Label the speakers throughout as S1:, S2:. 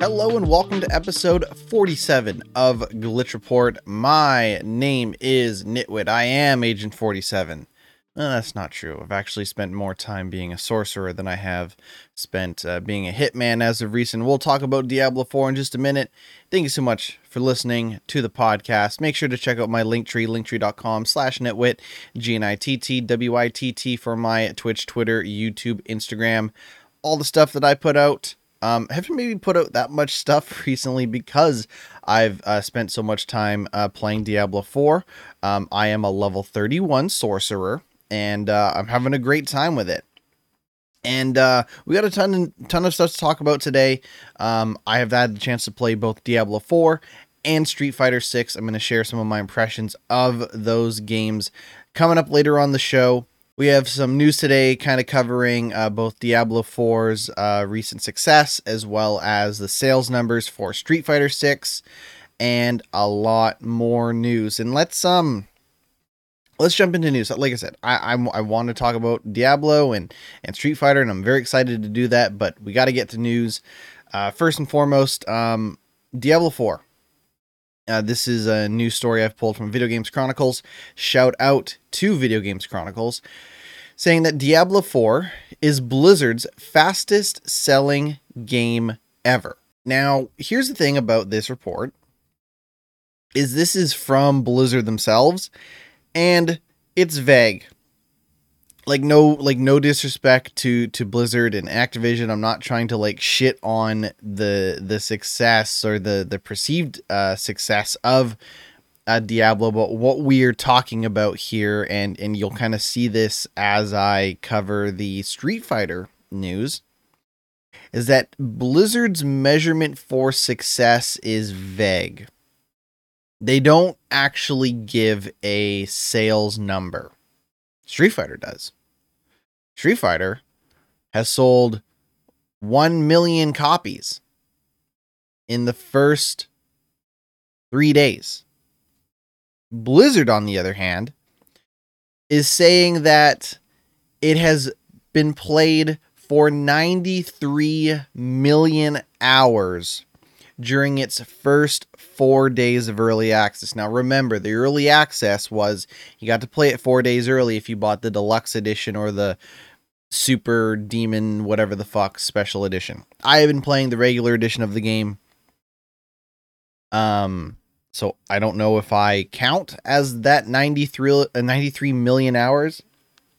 S1: Hello and welcome to episode 47 of Glitch Report. My name is GnittWitt. I am Agent 47. Uh, that's not true. I've actually spent more time being a sorcerer than I have spent uh, being a hitman as of recent. We'll talk about Diablo 4 in just a minute. Thank you so much for listening to the podcast. Make sure to check out my Linktree, linktree.com slash gnittwitt, G-N-I-T-T-W-I-T-T for my Twitch, Twitter, YouTube, Instagram, all the stuff that I put out. Um, haven't maybe put out that much stuff recently because I've uh, spent so much time uh, playing Diablo 4. Um, I am a level 31 sorcerer and uh, I'm having a great time with it. And uh, we got a ton ton of stuff to talk about today. Um, I have had the chance to play both Diablo 4 and Street Fighter 6. I'm going to share some of my impressions of those games coming up later on the show. We have some news today, kind of covering uh, both Diablo 4's uh, recent success as well as the sales numbers for Street Fighter 6, and a lot more news. And let's um let's jump into news. Like I said, I I, I want to talk about Diablo and and Street Fighter, and I'm very excited to do that. But we got to get to news. Uh, first and foremost, um, Diablo Four. Uh, this is a new story I've pulled from Video Games Chronicles. Shout out to Video Games Chronicles, saying that Diablo 4 is Blizzard's fastest selling game ever. Now, here's the thing about this report is this is from Blizzard themselves and it's vague. Like no like no disrespect to to Blizzard and Activision. I'm not trying to like shit on the the success or the the perceived uh, success of uh, Diablo, but what we're talking about here, and and you'll kind of see this as I cover the Street Fighter news, is that Blizzard's measurement for success is vague they don't actually give a sales number. Street Fighter does. Street Fighter has sold 1 million copies in the first three days. Blizzard, on the other hand, is saying that it has been played for 93 million hours during its first four days of early access. Now, remember, the early access was you got to play it four days early if you bought the deluxe edition or the super demon, whatever the fuck, special edition. I have been playing the regular edition of the game. Um, so I don't know if I count as that 93, uh, 93 million hours,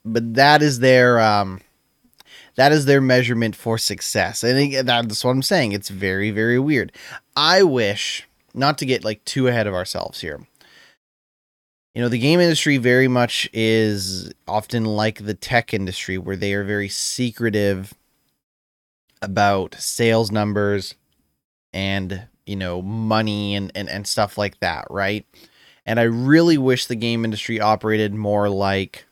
S1: but that is their um that is their measurement for success. And that's what I'm saying. It's very, very weird. I wish, not to get like too ahead of ourselves here. You know, the game industry very much is often like the tech industry, where they are very secretive about sales numbers and, you know, money and, and, and stuff like that, right? And I really wish the game industry operated more like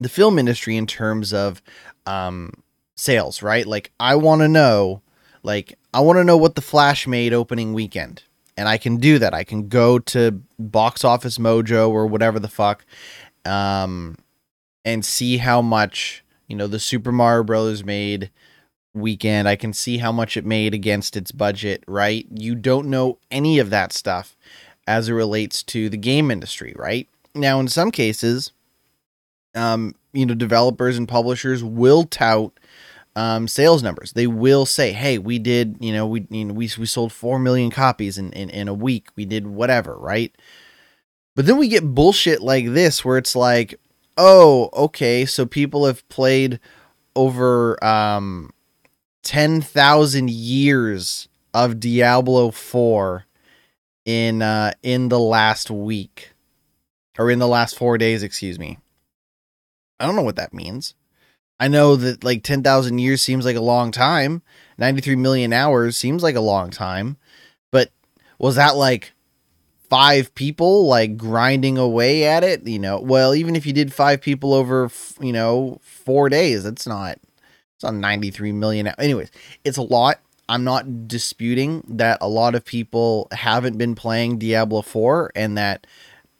S1: the film industry in terms of um sales, right? Like I want to know like I want to know what the Flash made opening weekend. And I can do that. I can go to Box Office Mojo or whatever the fuck um and see how much, you know, the Super Mario Brothers made weekend. I can see how much it made against its budget, right? You don't know any of that stuff as it relates to the game industry, right? Now, in some cases, um, you know, developers and publishers will tout um, sales numbers. They will say, "Hey, we did, you know, we you know, we we sold four million copies in, in in a week. We did whatever, right?" But then we get bullshit like this, where it's like, "Oh, okay, so people have played over um, ten thousand years of Diablo four in uh, in the last week, or in the last four days, excuse me." I don't know what that means. I know that like 10,000 years seems like a long time. 93 million hours seems like a long time. But was that like five people like grinding away at it? You know, well, even if you did five people over, you know, four days, that's not, it's not 93 million. Anyways, it's a lot. I'm not disputing that a lot of people haven't been playing Diablo 4 and that,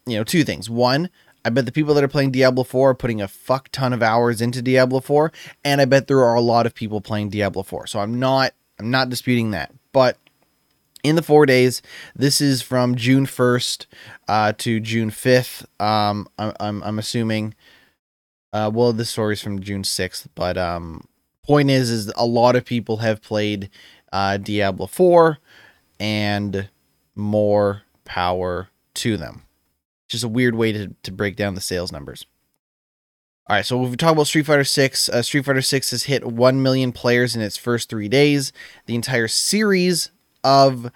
S1: you know, two things. One, I bet the people that are playing Diablo 4 are putting a fuck ton of hours into Diablo 4, and I bet there are a lot of people playing Diablo 4. So I'm not I'm not disputing that. but in the four days, this is from June 1st uh, to June 5th. Um, I'm, I'm, I'm assuming. Uh, well, this story is from June 6th, but um, point is, is a lot of people have played uh, Diablo 4, and more power to them. Just a weird way to, to break down the sales numbers. All right, so we talk about Street Fighter 6. Uh, Street Fighter 6 has hit 1 million players in its first three days. The entire series of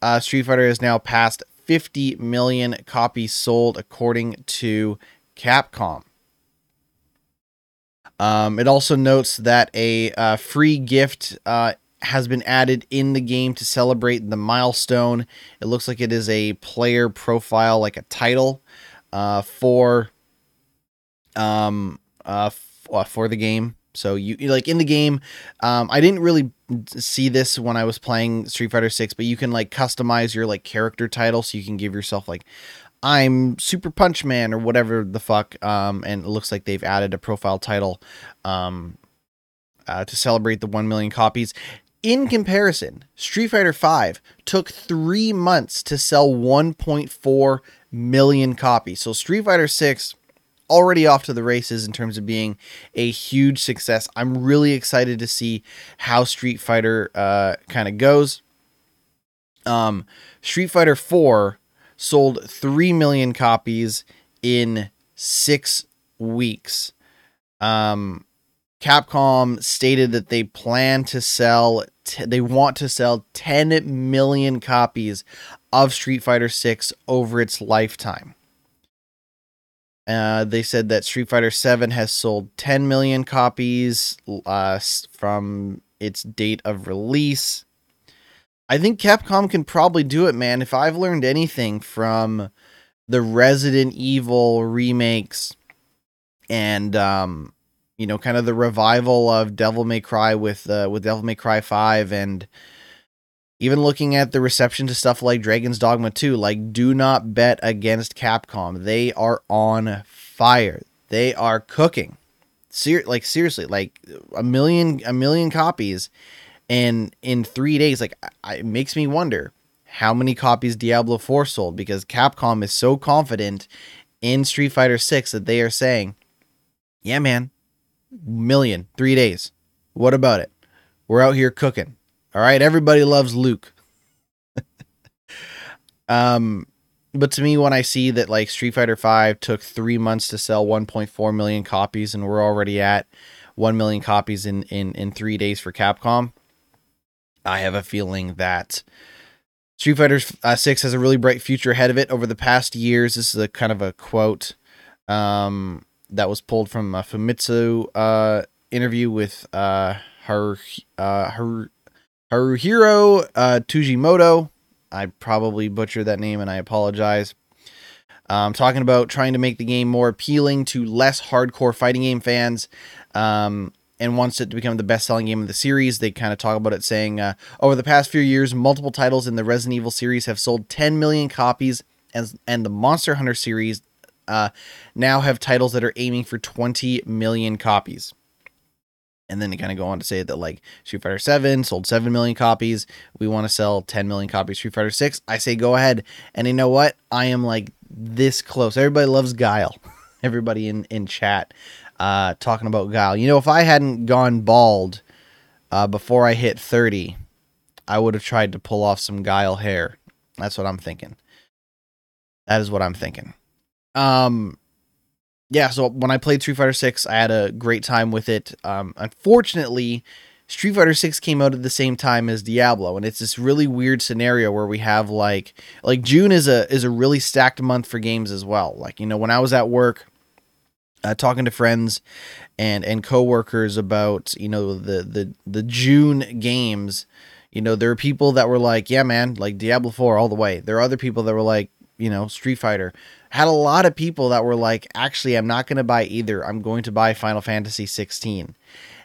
S1: uh, Street Fighter has now passed 50 million copies sold, according to Capcom. Um, it also notes that a uh, free gift uh, has been added in the game to celebrate the milestone. It looks like it is a player profile, like a title uh, for um uh, f- uh, for the game. So you like in the game, um, I didn't really see this when I was playing Street Fighter Six, but you can like customize your like character title, so you can give yourself like I'm Super Punch Man or whatever the fuck. Um, and it looks like they've added a profile title, um, uh, to celebrate the one million copies. In comparison, Street Fighter V took three months to sell 1.4 million copies. So Street Fighter 6 already off to the races in terms of being a huge success. I'm really excited to see how Street Fighter uh, kind of goes. Um, Street Fighter 4 sold 3 million copies in six weeks. Um, Capcom stated that they plan to sell, t- they want to sell 10 million copies of Street Fighter 6 over its lifetime. Uh, they said that Street Fighter 7 has sold 10 million copies uh, from its date of release. I think Capcom can probably do it, man. If I've learned anything from the Resident Evil remakes and um, you know, kind of the revival of Devil May Cry with uh, with Devil May Cry 5 and even looking at the reception to stuff like Dragon's Dogma 2, like do not bet against Capcom. They are on fire. They are cooking. Ser- like seriously, like a million a million copies and in 3 days like I, it makes me wonder how many copies Diablo 4 sold because Capcom is so confident in Street Fighter 6 that they are saying, "Yeah, man, million, three days. What about it? We're out here cooking. All right, everybody loves Luke. um, but to me, when I see that like Street Fighter Five took three months to sell 1.4 million copies, and we're already at 1 million copies in in in three days for Capcom, I have a feeling that Street Fighter uh, Six has a really bright future ahead of it. Over the past years, this is a kind of a quote. Um, that was pulled from a Famitsu uh, interview with uh, Haru, uh, Haru, Haruhiro uh, Tsujimoto. I probably butchered that name and I apologize. Um, talking about trying to make the game more appealing to less hardcore fighting game fans um, and wants it to become the best selling game of the series. They kind of talk about it saying, uh, over the past few years, multiple titles in the Resident Evil series have sold 10 million copies, and, and the Monster Hunter series uh, now have titles that are aiming for 20 million copies. And then they kind of go on to say that like Street Fighter 7 sold 7 million copies. We want to sell 10 million copies Street Fighter 6. I say go ahead. And you know what? I am like this close. Everybody loves Guile. Everybody in, in chat uh, talking about Guile. You know, if I hadn't gone bald uh, before I hit 30, I would have tried to pull off some Guile hair. That's what I'm thinking. That is what I'm thinking. Um, yeah. So when I played Street Fighter Six, I had a great time with it. Um, unfortunately, Street Fighter 6 came out at the same time as Diablo and it's this really weird scenario where we have like like June is a is a really stacked month for games as well. Like, you know, when I was at work uh, talking to friends and and coworkers about, you know, the the the June games, you know, there are people that were like, "Yeah, man, like Diablo 4 all the way." There are other people that were like, you know, Street Fighter had a lot of people that were like, actually, I'm not going to buy either. I'm going to buy Final Fantasy 16.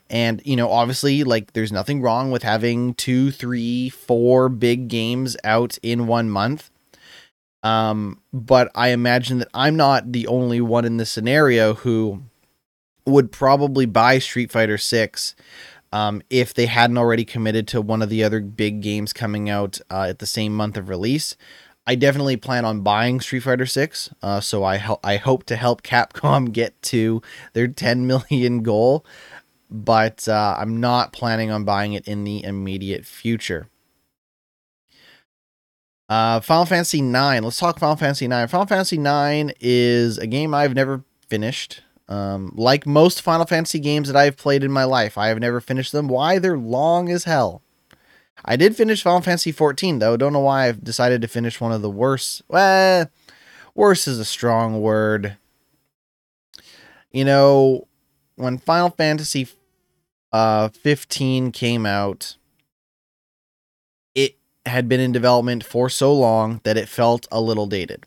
S1: And, you know, obviously, like, there's nothing wrong with having two, three, four big games out in one month. Um, but I imagine that I'm not the only one in this scenario who would probably buy Street Fighter 6 Um, if they hadn't already committed to one of the other big games coming out uh, at the same month of release, I definitely plan on buying Street Fighter Six. Uh, so I ho- I hope to help Capcom get to their 10 million goal, but uh, I'm not planning on buying it in the immediate future. Uh, Final Fantasy Nine. Let's talk Final Fantasy Nine. Final Fantasy Nine is a game I've never finished. Um, like most Final Fantasy games that I've played in my life, I have never finished them. Why? They're long as hell. I did finish Final Fantasy 14 though. Don't know why I've decided to finish one of the worst. Well, worse is a strong word. You know, when Final Fantasy uh 15 came out, it had been in development for so long that it felt a little dated.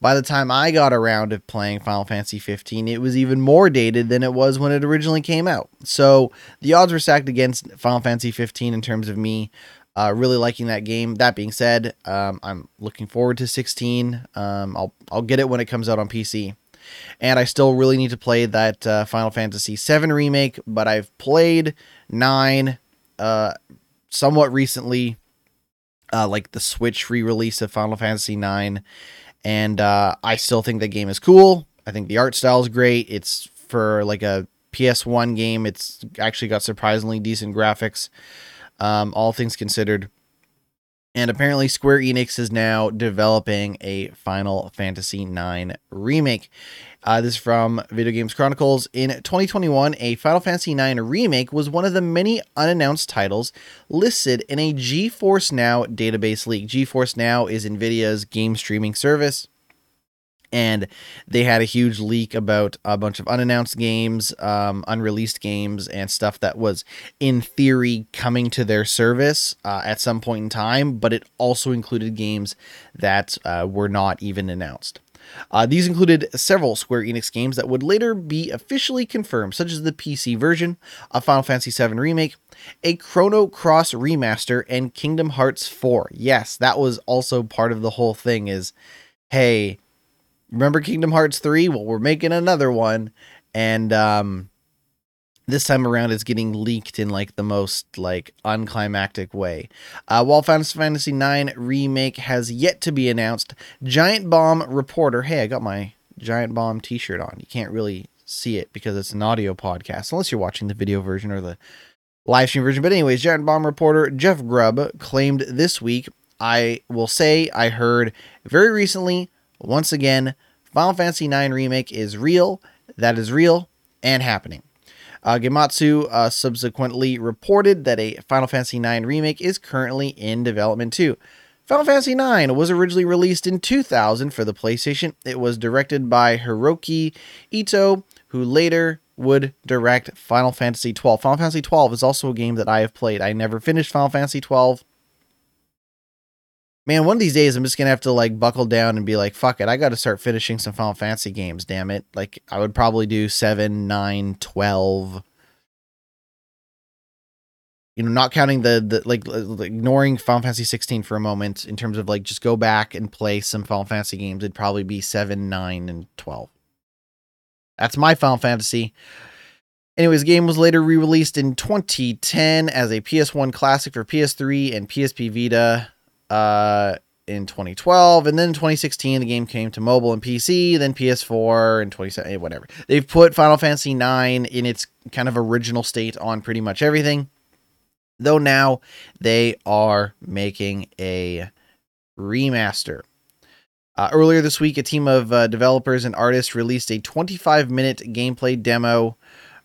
S1: By the time I got around to playing Final Fantasy 15, it was even more dated than it was when it originally came out. So the odds were stacked against Final Fantasy 15 in terms of me uh, really liking that game. That being said, um, I'm looking forward to 16. Um, I'll I'll get it when it comes out on PC, and I still really need to play that uh, Final Fantasy 7 remake. But I've played nine uh, somewhat recently, uh, like the Switch re-release of Final Fantasy 9 and uh, I still think the game is cool. I think the art style is great. It's for like a PS1 game. It's actually got surprisingly decent graphics, um, all things considered. And apparently, Square Enix is now developing a Final Fantasy IX remake. Uh, this is from Video Games Chronicles. In 2021, a Final Fantasy IX remake was one of the many unannounced titles listed in a GeForce Now database leak. GeForce Now is NVIDIA's game streaming service and they had a huge leak about a bunch of unannounced games, um, unreleased games, and stuff that was in theory coming to their service uh, at some point in time, but it also included games that uh, were not even announced. Uh, these included several Square Enix games that would later be officially confirmed, such as the PC version, a Final Fantasy VII Remake, a Chrono Cross remaster, and Kingdom Hearts 4. Yes, that was also part of the whole thing is, hey, remember Kingdom Hearts 3? Well, we're making another one. And um this time around it's getting leaked in like the most like unclimactic way. Uh, while Final Fantasy IX remake has yet to be announced, Giant Bomb reporter, hey, I got my Giant Bomb t-shirt on. You can't really see it because it's an audio podcast unless you're watching the video version or the live stream version. But anyways, Giant Bomb reporter Jeff Grubb claimed this week, I will say I heard very recently once again, Final Fantasy IX Remake is real. That is real and happening. Uh, Gematsu uh, subsequently reported that a Final Fantasy IX remake is currently in development too. Final Fantasy IX was originally released in 2000 for the PlayStation. It was directed by Hiroki Ito, who later would direct Final Fantasy XII. Final Fantasy XII is also a game that I have played. I never finished Final Fantasy XII man, one of these days I'm just gonna have to like buckle down and be like, fuck it, I got to start finishing some Final Fantasy games. Damn it! Like I would probably do seven, nine, twelve. You know, not counting the the like ignoring Final Fantasy 16 for a moment in terms of like just go back and play some Final Fantasy games. It'd probably be seven, nine, and twelve. That's my Final Fantasy. Anyways, game was later re-released in 2010 as a PS1 classic for PS3 and PSP Vita uh, in 2012, and then 2016 the game came to mobile and PC, then PS4 and 2017, eh, whatever. They've put Final Fantasy 9 in its kind of original state on pretty much everything. Though now they are making a remaster. Uh, earlier this week, a team of uh, developers and artists released a 25 minute gameplay demo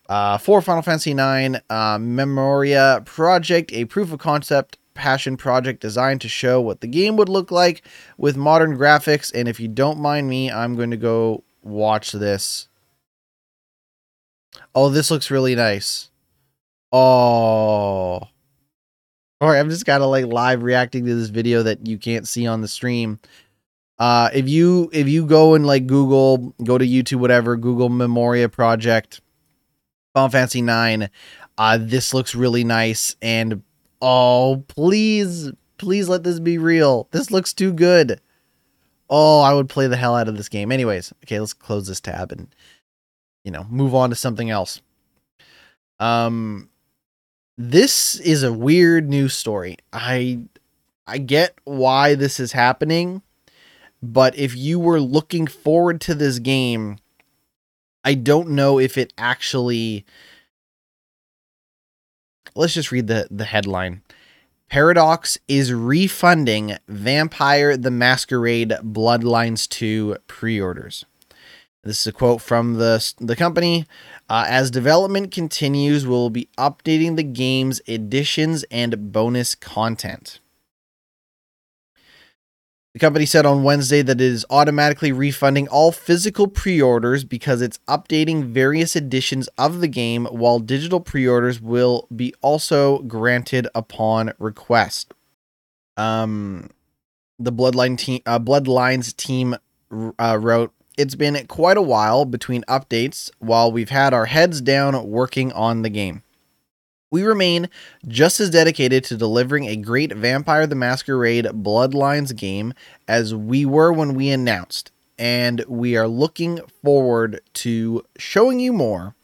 S1: uh, for Final Fantasy IX uh, Memoria Project, a proof of concept passion project designed to show what the game would look like with modern graphics. And if you don't mind me, I'm going to go watch this. Oh, this looks really nice. Oh. All right, I'm just kind of like live reacting to this video that you can't see on the stream. Uh, if you if you go and like Google, go to YouTube, whatever, Google Memoria Project, Final Fantasy Nine, uh, this looks really nice and Oh, please, please let this be real. This looks too good. Oh, I would play the hell out of this game. Anyways, okay, let's close this tab and you know, move on to something else. Um this is a weird news story. I I get why this is happening, but if you were looking forward to this game, I don't know if it actually Let's just read the the headline. Paradox is refunding Vampire the Masquerade Bloodlines 2 pre-orders. This is a quote from the the company. Uh, as development continues, we'll be updating the game's editions and bonus content. The company said on Wednesday that it is automatically refunding all physical pre orders because it's updating various editions of the game, while digital pre orders will be also granted upon request. Um, the Bloodline team, uh, Bloodlines team uh, wrote, It's been quite a while between updates while we've had our heads down working on the game. We remain just as dedicated to delivering a great Vampire the Masquerade Bloodlines game as we were when we announced, and we are looking forward to showing you more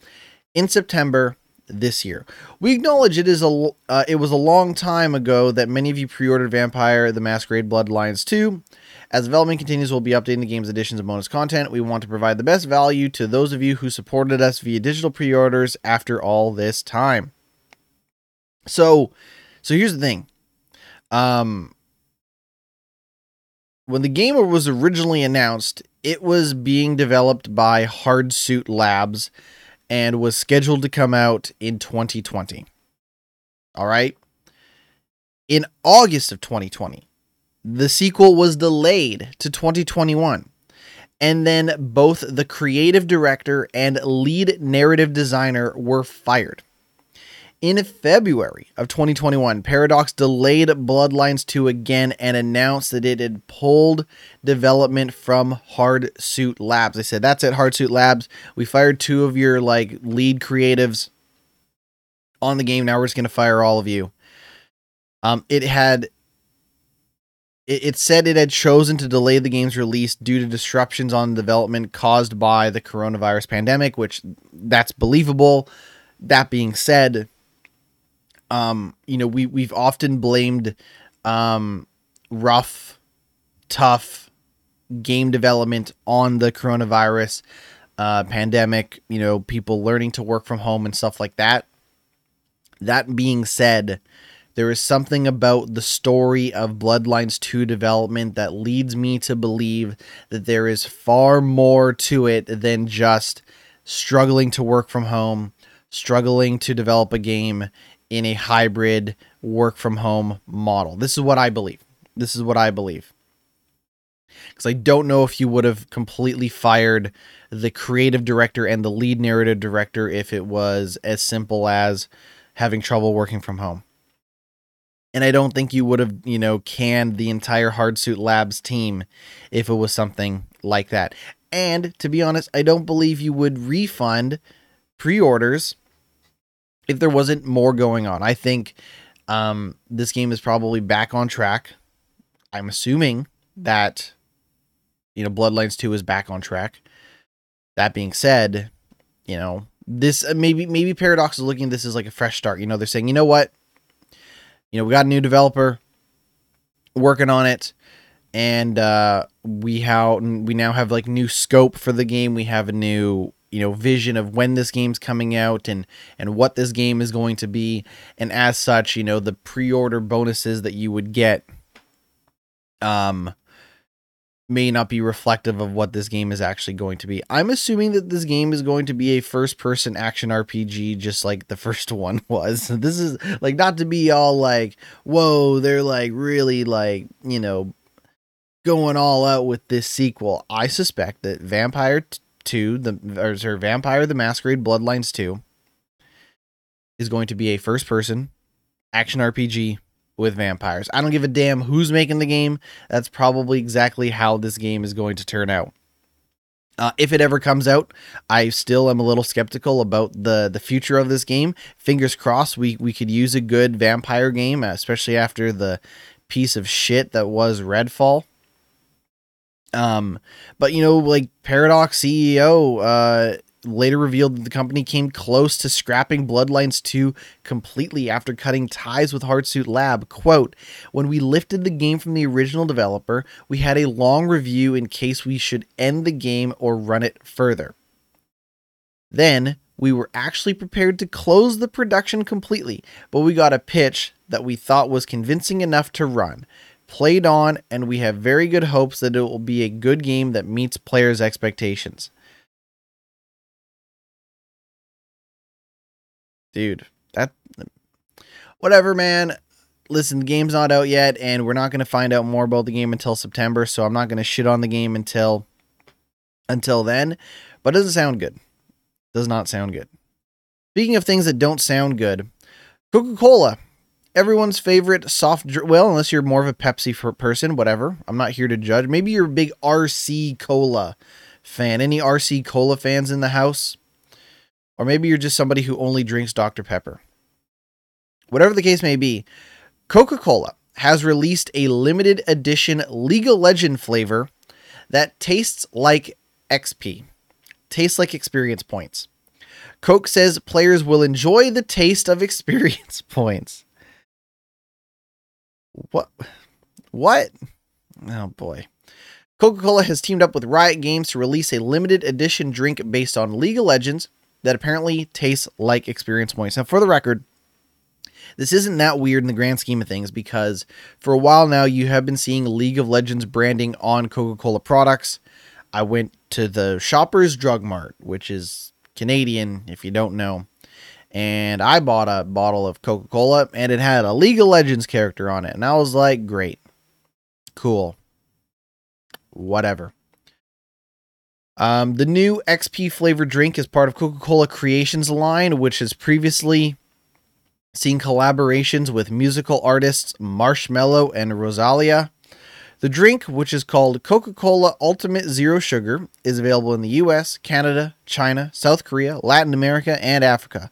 S1: in September this year. We acknowledge it is a uh, it was a long time ago that many of you pre-ordered Vampire the Masquerade Bloodlines 2. As development continues, we'll be updating the game's additions and bonus content. We want to provide the best value to those of you who supported us via digital pre-orders after all this time. So, so here's the thing. Um, when the game was originally announced, it was being developed by Hardsuit Labs and was scheduled to come out in 2020. All right. In August of 2020, the sequel was delayed to 2021. And then both the creative director and lead narrative designer were fired. In February of 2021, Paradox delayed Bloodlines 2 again and announced that it had pulled development from Hardsuit Labs. They said, "That's it, Hardsuit Labs. We fired two of your like lead creatives on the game. Now we're just to fire all of you." Um, it had it, it said it had chosen to delay the game's release due to disruptions on development caused by the coronavirus pandemic, which that's believable. That being said, um, you know, we we've often blamed um, rough, tough game development on the coronavirus uh, pandemic. You know, people learning to work from home and stuff like that. That being said, there is something about the story of Bloodlines 2 development that leads me to believe that there is far more to it than just struggling to work from home, struggling to develop a game, in a hybrid work from home model. This is what I believe. This is what I believe. Because I don't know if you would have completely fired the creative director and the lead narrative director if it was as simple as having trouble working from home. And I don't think you would have, you know, canned the entire Hardsuit Labs team if it was something like that. And to be honest, I don't believe you would refund pre orders if there wasn't more going on. I think um, this game is probably back on track. I'm assuming that you know Bloodlines 2 is back on track. That being said, you know, this uh, maybe maybe Paradox is looking at this as like a fresh start. You know, they're saying, "You know what? You know, we got a new developer working on it and uh we have we now have like new scope for the game. We have a new you know vision of when this game's coming out and and what this game is going to be and as such you know the pre-order bonuses that you would get um may not be reflective of what this game is actually going to be. I'm assuming that this game is going to be a first person action RPG just like the first one was. This is like not to be all like, whoa, they're like really like, you know, going all out with this sequel. I suspect that Vampire 2, the or sorry, Vampire the Masquerade Bloodlines 2 is going to be a first person action RPG with vampires. I don't give a damn who's making the game. That's probably exactly how this game is going to turn out. Uh, if it ever comes out, I still am a little skeptical about the the future of this game. Fingers crossed, we we could use a good vampire game, especially after the piece of shit that was Redfall. Um, but you know, like Paradox CEO, uh, later revealed that the company came close to scrapping Bloodlines 2 completely after cutting ties with Hardsuit Lab. Quote, When we lifted the game from the original developer, we had a long review in case we should end the game or run it further. Then we were actually prepared to close the production completely, but we got a pitch that we thought was convincing enough to run. Played on, and we have very good hopes that it will be a good game that meets players' expectations. Dude, that. Whatever, man. Listen, the game's not out yet, and we're not going to find out more about the game until September, so I'm not going to shit on the game until until then. But it doesn't sound good. Does not sound good. Speaking of things that don't sound good, Coca Cola, everyone's favorite soft drink. Well, unless you're more of a Pepsi person, whatever. I'm not here to judge. Maybe you're a big RC Cola fan. Any RC Cola fans in the house? Or maybe you're just somebody who only drinks Dr. Pepper. Whatever the case may be, Coca Cola has released a limited edition League of Legend flavor that tastes like XP tastes like experience points. Coke says players will enjoy the taste of experience points. What? What? Oh boy. Coca Cola has teamed up with Riot Games to release a limited edition drink based on League of Legends that apparently tastes like experience points. Now, for the record, this isn't that weird in the grand scheme of things because for a while now you have been seeing League of Legends branding on Coca Cola products. I went to the Shoppers Drug Mart, which is Canadian, if you don't know. And I bought a bottle of Coca Cola, and it had a League of Legends character on it. And I was like, great. Cool. Whatever. Um, the new XP flavored drink is part of Coca Cola Creations line, which has previously seen collaborations with musical artists Marshmello and Rosalia. The drink, which is called Coca Cola Ultimate Zero Sugar, is available in the US, Canada, China, South Korea, Latin America, and Africa.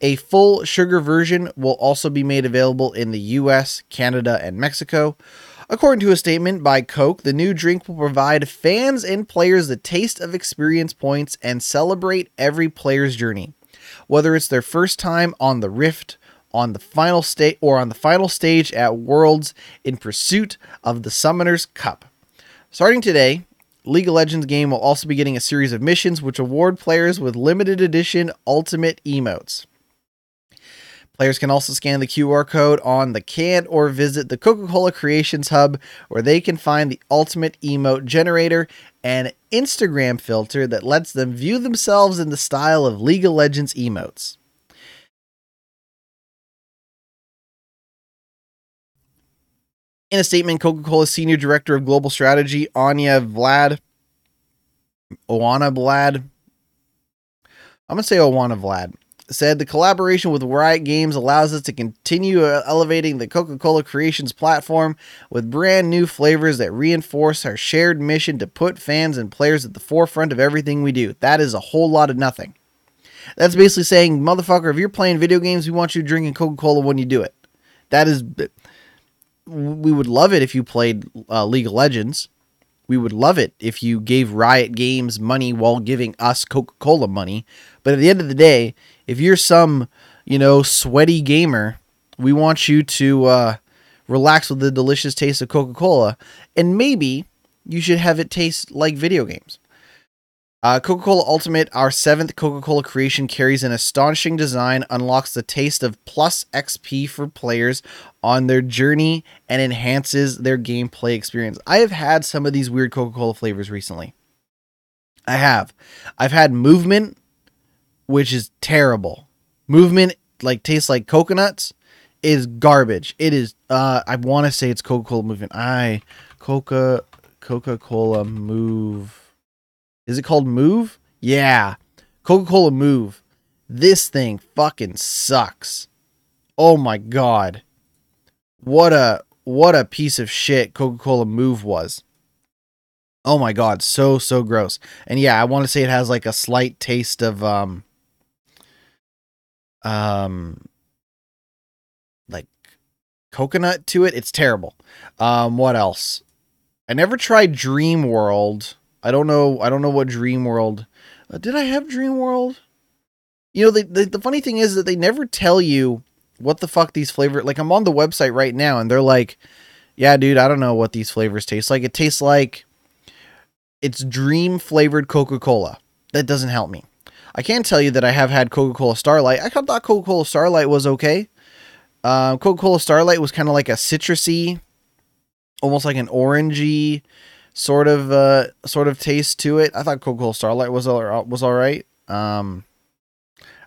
S1: A full sugar version will also be made available in the US, Canada, and Mexico. According to a statement by Coke, the new drink will provide fans and players the taste of experience points and celebrate every player's journey. Whether it's their first time on the Rift, on the final stage or on the final stage at Worlds in pursuit of the Summoner's Cup. Starting today, League of Legends game will also be getting a series of missions which award players with limited edition ultimate emotes. Players can also scan the QR code on the can or visit the Coca Cola Creations Hub where they can find the ultimate emote generator and Instagram filter that lets them view themselves in the style of League of Legends emotes. In a statement, Coca Cola Senior Director of Global Strategy, Anya Vlad, Oana Vlad, I'm going to say Oana Vlad, said the collaboration with Riot Games allows us to continue uh, elevating the Coca Cola Creations platform with brand new flavors that reinforce our shared mission to put fans and players at the forefront of everything we do. That is a whole lot of nothing. That's basically saying, motherfucker, if you're playing video games, we want you drinking Coca Cola when you do it. That is we would love it if you played uh, League of Legends. We would love it if you gave Riot Games money while giving us Coca Cola money. But at the end of the day, if you're some, you know, sweaty gamer, we want you to uh, relax with the delicious taste of Coca Cola. And maybe you should have it taste like video games. Uh, Coca Cola Ultimate, our seventh Coca Cola creation, carries an astonishing design, unlocks the taste of plus XP for players on their journey, and enhances their gameplay experience. I have had some of these weird Coca Cola flavors recently. I have. I've had movement, which is terrible. Movement, like, tastes like coconuts, is garbage. It is, uh, I want to say it's Coca Cola movement. I, Coca, Coca Cola move is it called Move? Yeah. Coca Cola Move. This thing fucking sucks. Oh my god. What a what a piece of shit Coca-Cola Move was. Oh my god, so so gross. And yeah, I want to say it has like a slight taste of um um like coconut to it. It's terrible. Um what else? I never tried Dream World I don't know. I don't know what Dream World Uh, did I have Dream World? You know, the, the the funny thing is that they never tell you what the fuck these flavors. Like I'm on the website right now, and they're like, "Yeah, dude, I don't know what these flavors taste like. It tastes like it's dream flavored Coca Cola." That doesn't help me. I can tell you that I have had Coca Cola Starlight. I thought Coca Cola Starlight was okay. Uh, Coca Cola Starlight was kind of like a citrusy, almost like an orangey sort of uh, sort of taste to it. I thought Coca Cola Starlight was all, was all right. Um,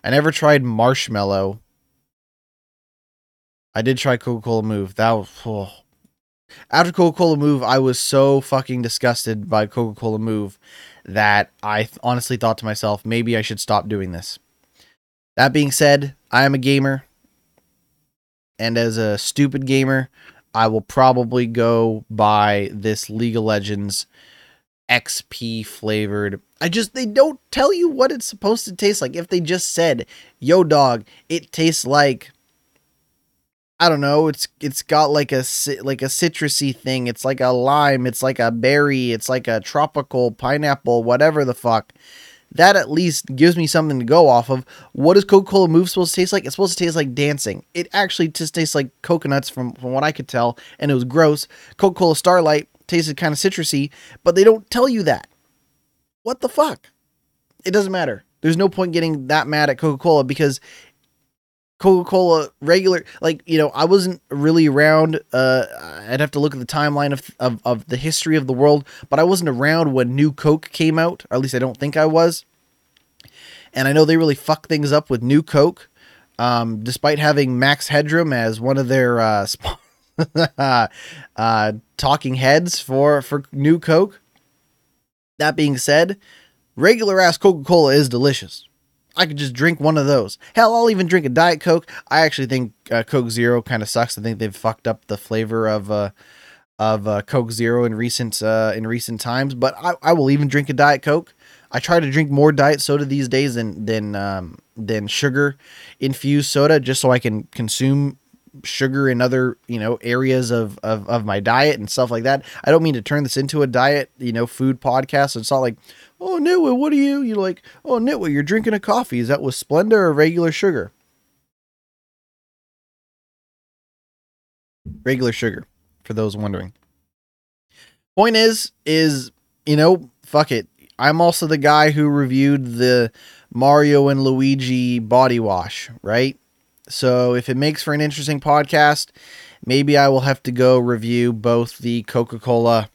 S1: I never tried Marshmello. I did try Coca Cola Move. That was oh. after Coca Cola Move. I was so fucking disgusted by Coca Cola Move that I th- honestly thought to myself, maybe I should stop doing this. That being said, I am a gamer. And as a stupid gamer, I will probably go buy this League of Legends XP flavored. I just, they don't tell you what it's supposed to taste like. If they just said, yo, dog, it tastes like. I don't know. It's it's got like a like a citrusy thing. It's like a lime. It's like a berry. It's like a tropical pineapple. Whatever the fuck that at least gives me something to go off of. What does Coca Cola Move supposed to taste like? It's supposed to taste like dancing. It actually just tastes like coconuts from, from what I could tell, and it was gross. Coca Cola Starlight tasted kind of citrusy, but they don't tell you that. What the fuck? It doesn't matter. There's no point getting that mad at Coca Cola because Coca Cola regular, like, you know, I wasn't really around. Uh, I'd have to look at the timeline of, of, of the history of the world, but I wasn't around when New Coke came out, at least I don't think I was. And I know they really fucked things up with New Coke, um, despite having Max Headroom as one of their uh, uh, talking heads for, for New Coke. That being said, regular ass Coca Cola is delicious. I could just drink one of those. Hell, I'll even drink a Diet Coke. I actually think uh, Coke Zero kind of sucks. I think they've fucked up the flavor of uh, of uh, Coke Zero in recent uh, in recent times. But I, I will even drink a Diet Coke. I try to drink more diet soda these days than than um, than sugar infused soda, just so I can consume sugar in other you know areas of, of of my diet and stuff like that. I don't mean to turn this into a diet you know food podcast. It's not like oh GnittWitt, what are you? You're like oh GnittWitt, you're drinking a coffee. Is that with Splenda or regular sugar? Regular sugar, for those wondering. Point is, is you know, fuck it. I'm also the guy who reviewed the Mario and Luigi body wash, right? So if it makes for an interesting podcast, maybe I will have to go review both the Coca Cola.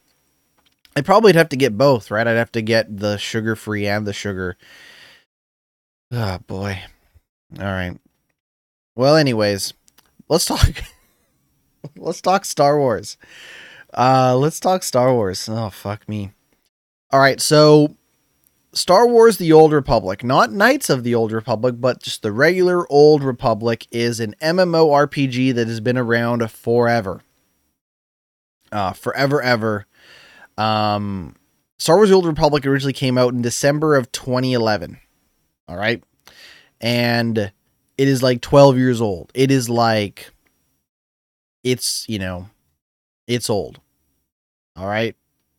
S1: I probably would have to get both, right? I'd have to get the sugar free and the sugar. Oh boy. All right. Well, anyways, let's talk. let's talk Star Wars. Uh, let's talk Star Wars. Oh fuck me. All right, so Star Wars The Old Republic, not Knights of the Old Republic, but just the regular Old Republic, is an MMORPG that has been around forever. Uh, forever, ever. Um, Star Wars The Old Republic originally came out in December of 2011. All right. And it is like 12 years old. It is like, it's, you know, it's old. All right.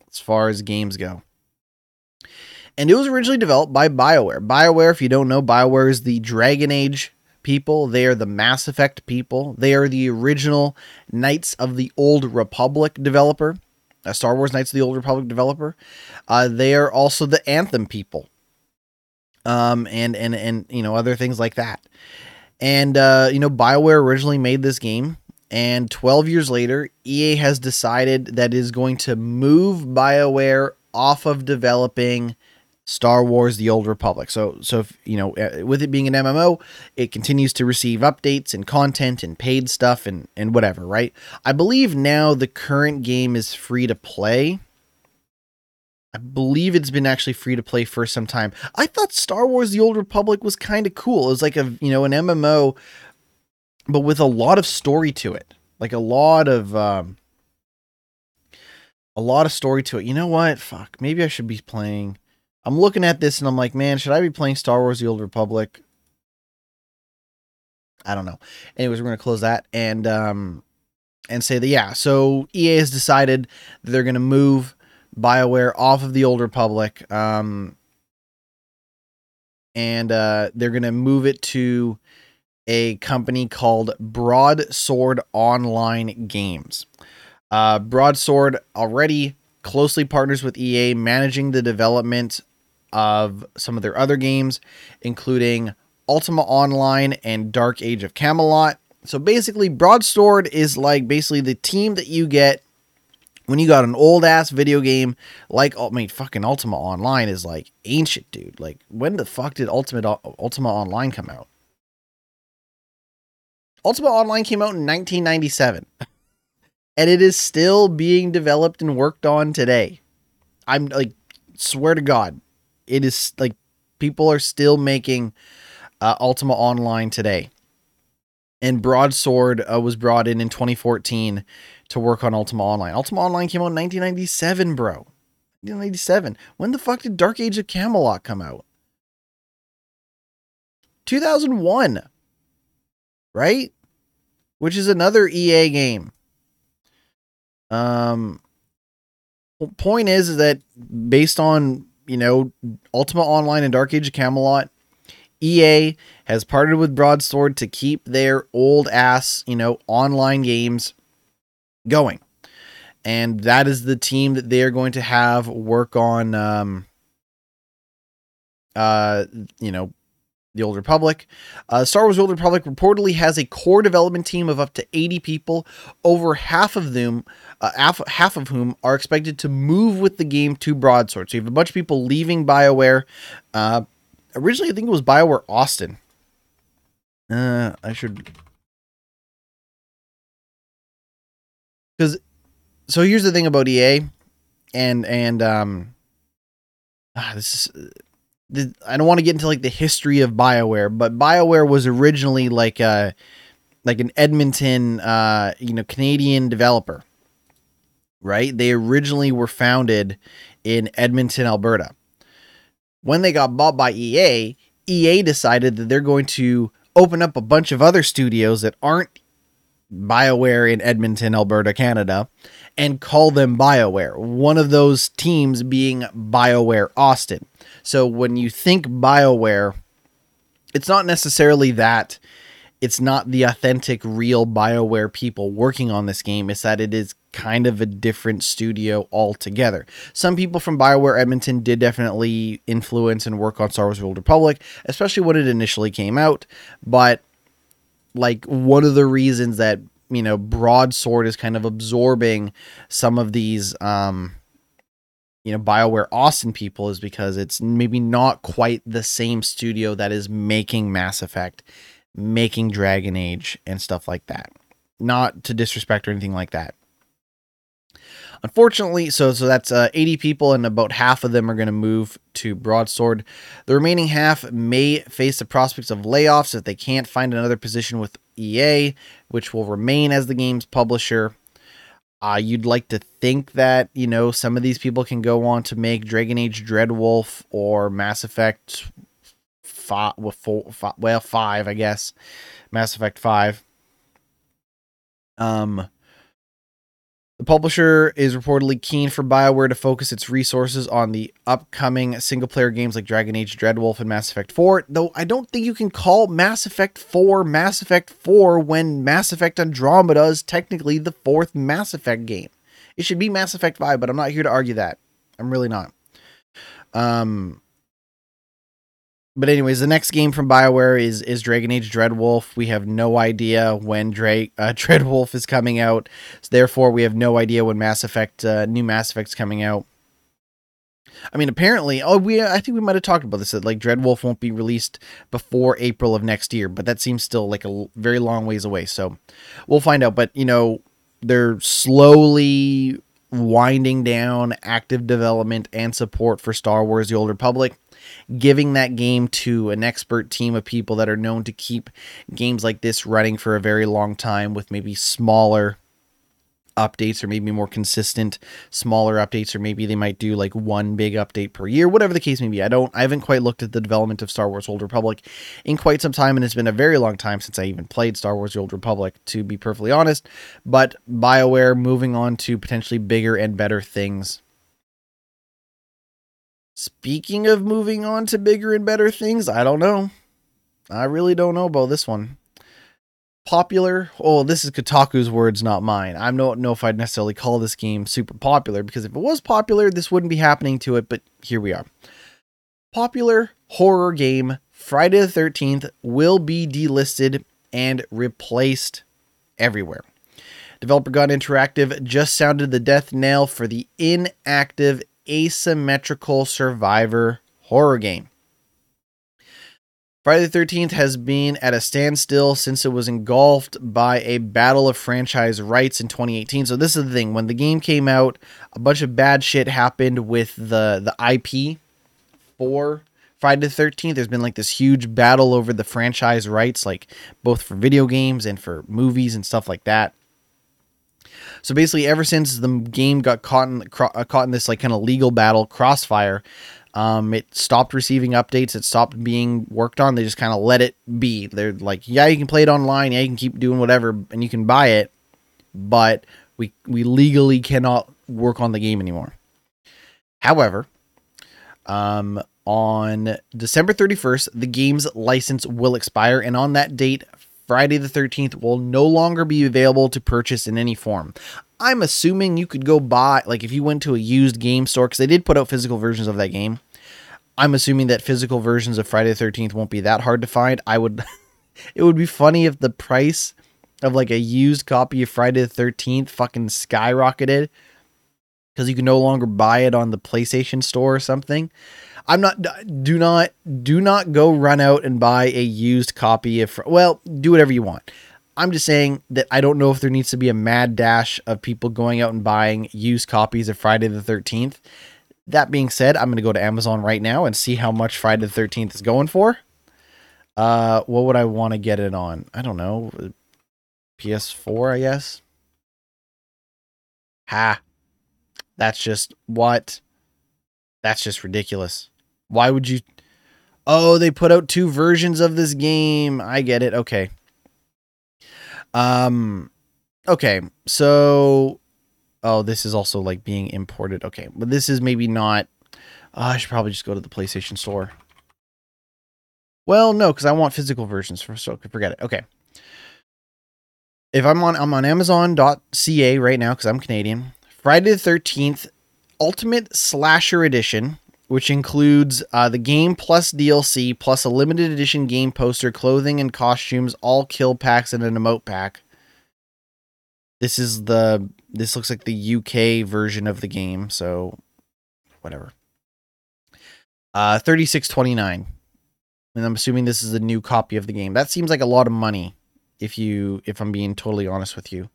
S1: As far as games go and it was originally developed by BioWare. BioWare, if you don't know, BioWare is the Dragon Age people. They are the Mass Effect people. They are the original Knights of the Old Republic developer, a Star Wars Knights of the Old Republic developer. Uh, they are also the Anthem people, um, and and and you know other things like that. And uh, you know, BioWare originally made this game, and 12 years later, EA has decided that is going to move BioWare off of developing Star Wars: The Old Republic. So, so if, you know, uh, with it being an MMO, it continues to receive updates and content and paid stuff and and whatever, right? I believe now the current game is free to play. I believe it's been actually free to play for some time. I thought Star Wars: The Old Republic was kind of cool. It was like a you know an MMO, but with a lot of story to it, like a lot of. Um, a lot of story to it. You know what? Fuck. Maybe I should be playing I'm looking at this and I'm like, man, should I be playing Star Wars: The Old Republic? I don't know. Anyways, we're gonna close that and um and say that yeah. So EA has decided that they're gonna move Bioware off of the Old Republic. Um, and uh, they're to move it to a company called Broadsword Online Games. Uh, Broadsword already closely partners with EA, managing the development of some of their other games, including Ultima Online and Dark Age of Camelot. So basically, Broadsword is like basically the team that you get when you got an old ass video game like I mean fucking Ultima Online is like ancient, dude. Like when the fuck did Ultimate Ultima Online come out? Ultima Online came out in 1997. and it is still being developed and worked on today. I'm like swear to god, it is like people are still making uh, Ultima Online today. And Broadsword uh, was brought in in 2014 to work on Ultima Online. Ultima Online came out in 1997, bro. 1997. When the fuck did Dark Age of Camelot come out? 2001. Right? Which is another EA game. Um point is, is that based on, you know, Ultima Online and Dark Age of Camelot, EA has partnered with Broadsword to keep their old ass, you know, online games going. And that is the team that they are going to have work on, um, uh, you know, the Old Republic. Uh, Star Wars Old Republic reportedly has a core development team of up to 80 people, over half of them, uh, half, half of whom are expected to move with the game to Broadsword. So you have a bunch of people leaving BioWare. Uh, originally, I think it was BioWare Austin. Uh, I should because so here's the thing about EA, and and um, ah, this is. The, I don't want to get into like the history of BioWare, but BioWare was originally like a like an Edmonton uh you know Canadian developer. Right? They originally were founded in Edmonton, Alberta. When they got bought by EA, EA decided that they're going to open up a bunch of other studios that aren't BioWare in Edmonton, Alberta, Canada, and call them BioWare. One of those teams being BioWare Austin. So when you think BioWare, it's not necessarily that it's not the authentic, real BioWare people working on this game. It's that it is kind of a different studio altogether. Some people from BioWare Edmonton did definitely influence and work on Star Wars Old Republic, especially when it initially came out. But like one of the reasons that you know broadsword is kind of absorbing some of these um you know bioware austin people is because it's maybe not quite the same studio that is making mass effect making dragon age and stuff like that not to disrespect or anything like that Unfortunately, so so that's uh, 80 people, and about half of them are going to move to Broadsword. The remaining half may face the prospects of layoffs if they can't find another position with EA, which will remain as the game's publisher. Uh, you'd like to think that you know some of these people can go on to make Dragon Age Dreadwolf or Mass Effect five, well, five, I guess, Mass Effect five. Um, the publisher is reportedly keen for BioWare to focus its resources on the upcoming single player games like Dragon Age Dreadwolf and Mass Effect 4, though I don't think you can call Mass Effect 4 Mass Effect 4 when Mass Effect Andromeda is technically the fourth Mass Effect game. It should be Mass Effect 5, but I'm not here to argue that. I'm really not. Um, but anyways, the next game from BioWare is is Dragon Age Dreadwolf. We have no idea when Dra- uh, Dreadwolf is coming out. So therefore, we have no idea when Mass Effect uh, new Mass Effect's coming out. I mean, apparently, oh, we I think we might have talked about this that like Dreadwolf won't be released before April of next year, but that seems still like a very long ways away. So we'll find out. But you know, they're slowly winding down active development and support for Star Wars: The Old Republic giving that game to an expert team of people that are known to keep games like this running for a very long time with maybe smaller updates or maybe more consistent smaller updates or maybe they might do like one big update per year whatever the case may be. I don't i haven't quite looked at the development of star wars old republic in quite some time and it's been a very long time since i even played star wars old republic to be perfectly honest. But bioware moving on to potentially bigger and better things Speaking of moving on to bigger and better things, I don't know. I really don't know about this one. Popular. Oh, this is Kotaku's words, not mine. I don't know if I'd necessarily call this game super popular because if it was popular, this wouldn't be happening to it, but here we are. Popular horror game Friday the 13th will be delisted and replaced everywhere. Developer Gun Interactive just sounded the death knell for the inactive asymmetrical survivor horror game. Friday the 13th has been at a standstill since it was engulfed by a battle of franchise rights in 2018. So this is the thing, when the game came out, a bunch of bad shit happened with the the IP for Friday the 13th. There's been like this huge battle over the franchise rights like both for video games and for movies and stuff like that. So basically, ever since the game got caught in, uh, caught in this like kind of legal battle crossfire, um, it stopped receiving updates. It stopped being worked on. They just kind of let it be. They're like, yeah, you can play it online. Yeah, you can keep doing whatever, and you can buy it, but we we legally cannot work on the game anymore. However, um, on December 31st, the game's license will expire, and on that date, Friday the 13th will no longer be available to purchase in any form. I'm assuming you could go buy, like if you went to a used game store, because they did put out physical versions of that game. I'm assuming that physical versions of Friday the 13th won't be that hard to find. I would, it would be funny if the price of like a used copy of Friday the 13th fucking skyrocketed because you can no longer buy it on the PlayStation store or something. I'm not do not do not go run out and buy a used copy if well, do whatever you want. I'm just saying that I don't know if there needs to be a mad dash of people going out and buying used copies of Friday the 13th. That being said, I'm going to go to Amazon right now and see how much Friday the 13th is going for. Uh, what would I want to get it on? I don't know. PS4, I guess. Ha. That's just what? That's just ridiculous. Why would you? Oh, they put out two versions of this game. I get it. Okay. Um, okay. So, oh, this is also like being imported. Okay, but this is maybe not. Oh, I should probably just go to the PlayStation Store. Well, no, because I want physical versions. So forget it. Okay. If I'm on, I'm on Amazon.ca right now because I'm Canadian. Friday the 13th Ultimate Slasher Edition which includes uh, the game plus DLC plus a limited edition game poster, clothing and costumes, all kill packs and an emote pack. This is the this looks like the UK version of the game, so whatever. Uh 36.29. And I'm assuming this is a new copy of the game. That seems like a lot of money if you if I'm being totally honest with you.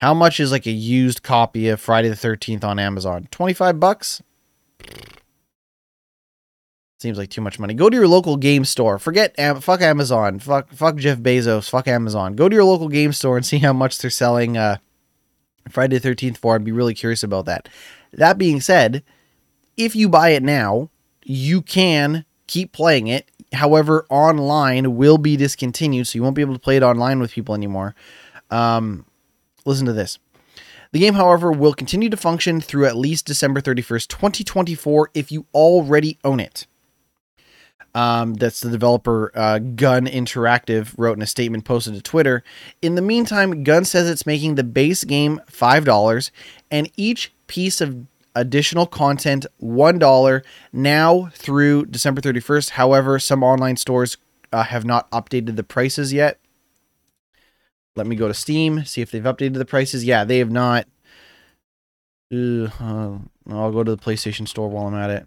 S1: How much is like a used copy of Friday the 13th on Amazon? 25 bucks? Seems like too much money. Go to your local game store. Forget fuck Amazon. Fuck fuck Jeff Bezos. Fuck Amazon. Go to your local game store and see how much they're selling uh, Friday the 13th for. I'd be really curious about that. That being said, if you buy it now, you can keep playing it. However, online will be discontinued, so you won't be able to play it online with people anymore. Um, listen to this. The game, however, will continue to function through at least December 31st, 2024 if you already own it. Um, that's the developer uh, Gun Interactive wrote in a statement posted to Twitter. In the meantime, Gun says it's making the base game $5 and each piece of additional content $1 now through December 31st. However, some online stores uh, have not updated the prices yet. Let me go to Steam, see if they've updated the prices. Yeah, they have not. Uh, I'll go to the PlayStation Store while I'm at it.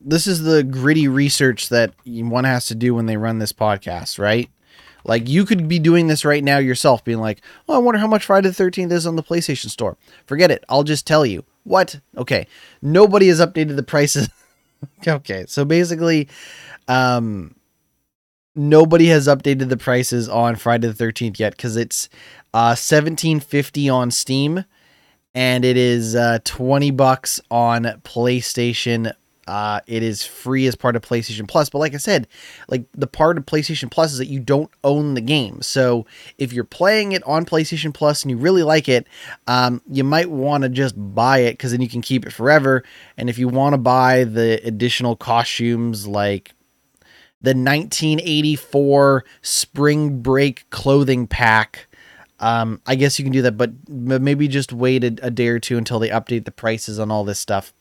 S1: This is the gritty research that one has to do when they run this podcast, right? Like you could be doing this right now yourself, being like, "Oh, I wonder how much Friday the 13th is on the PlayStation Store." Forget it. I'll just tell you. What? Okay. Nobody has updated the prices. okay. So basically, um, nobody has updated the prices on Friday the 13th yet because it's uh 1750 on Steam and it is uh 20 bucks on PlayStation Uh, it is free as part of PlayStation Plus, but like I said, like the part of PlayStation Plus is that you don't own the game. So if you're playing it on PlayStation Plus and you really like it, um, you might want to just buy it because then you can keep it forever. And if you want to buy the additional costumes like the 1984 spring break clothing pack. Um, I guess you can do that, but maybe just wait a, a, day or two until they update the prices on all this stuff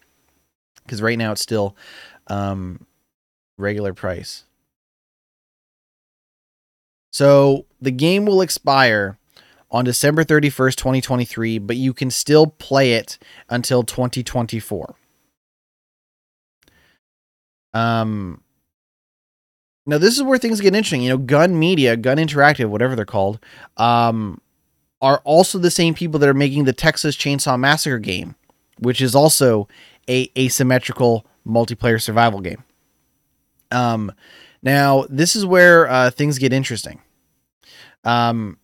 S1: because right now it's still um, regular price. So the game will expire on December 31st, 2023, but you can still play it until 2024. Um now this is where things get interesting. You know, Gun Media, Gun Interactive, whatever they're called, um, are also the same people that are making the Texas Chainsaw Massacre game, which is also a asymmetrical multiplayer survival game. Um, now this is where uh, things get interesting. Um,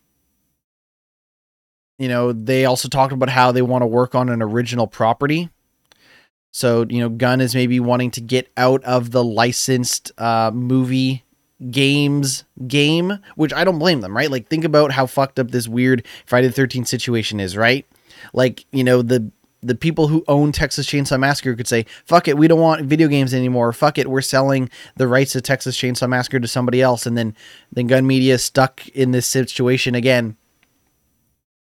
S1: you know, they also talked about how they want to work on an original property. So, you know, Gun is maybe wanting to get out of the licensed uh, movie games game, which I don't blame them, right? Like, think about how fucked up this weird Friday the 13th situation is, right? Like, you know, the the people who own Texas Chainsaw Massacre could say, fuck it, we don't want video games anymore. Fuck it, we're selling the rights to Texas Chainsaw Massacre to somebody else. And then, then Gun Media stuck in this situation again.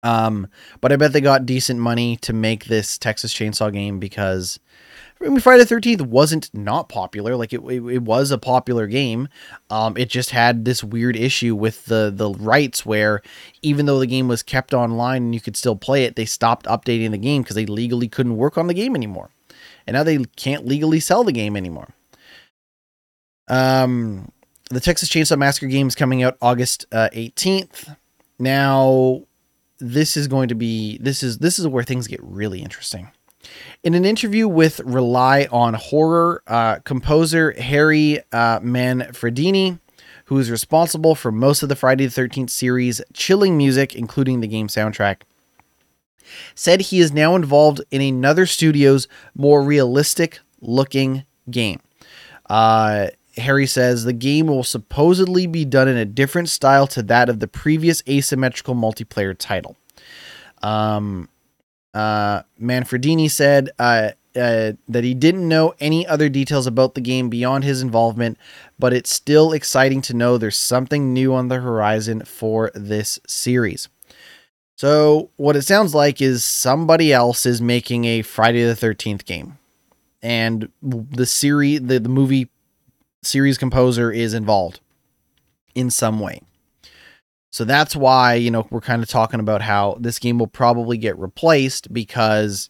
S1: Um, but I bet they got decent money to make this Texas Chainsaw game because I mean, Friday the 13th wasn't not popular. Like it, it, it was a popular game. Um, it just had this weird issue with the, the rights where even though the game was kept online and you could still play it, they stopped updating the game because they legally couldn't work on the game anymore. And now they can't legally sell the game anymore. Um, the Texas Chainsaw Massacre game is coming out August uh, 18th. Now, this is going to be this is this is where things get really interesting. In an interview with Rely on Horror, uh, composer Harry uh, Manfredini, who is responsible for most of the Friday the 13th series' chilling music, including the game soundtrack, said he is now involved in another studio's more realistic looking game. Uh, Harry says the game will supposedly be done in a different style to that of the previous asymmetrical multiplayer title. Um, uh, Manfredini said uh, uh, that he didn't know any other details about the game beyond his involvement, but it's still exciting to know there's something new on the horizon for this series. So, what it sounds like is somebody else is making a Friday the 13th game. And the series, the, the movie series composer is involved in some way. So that's why, you know, we're kind of talking about how this game will probably get replaced because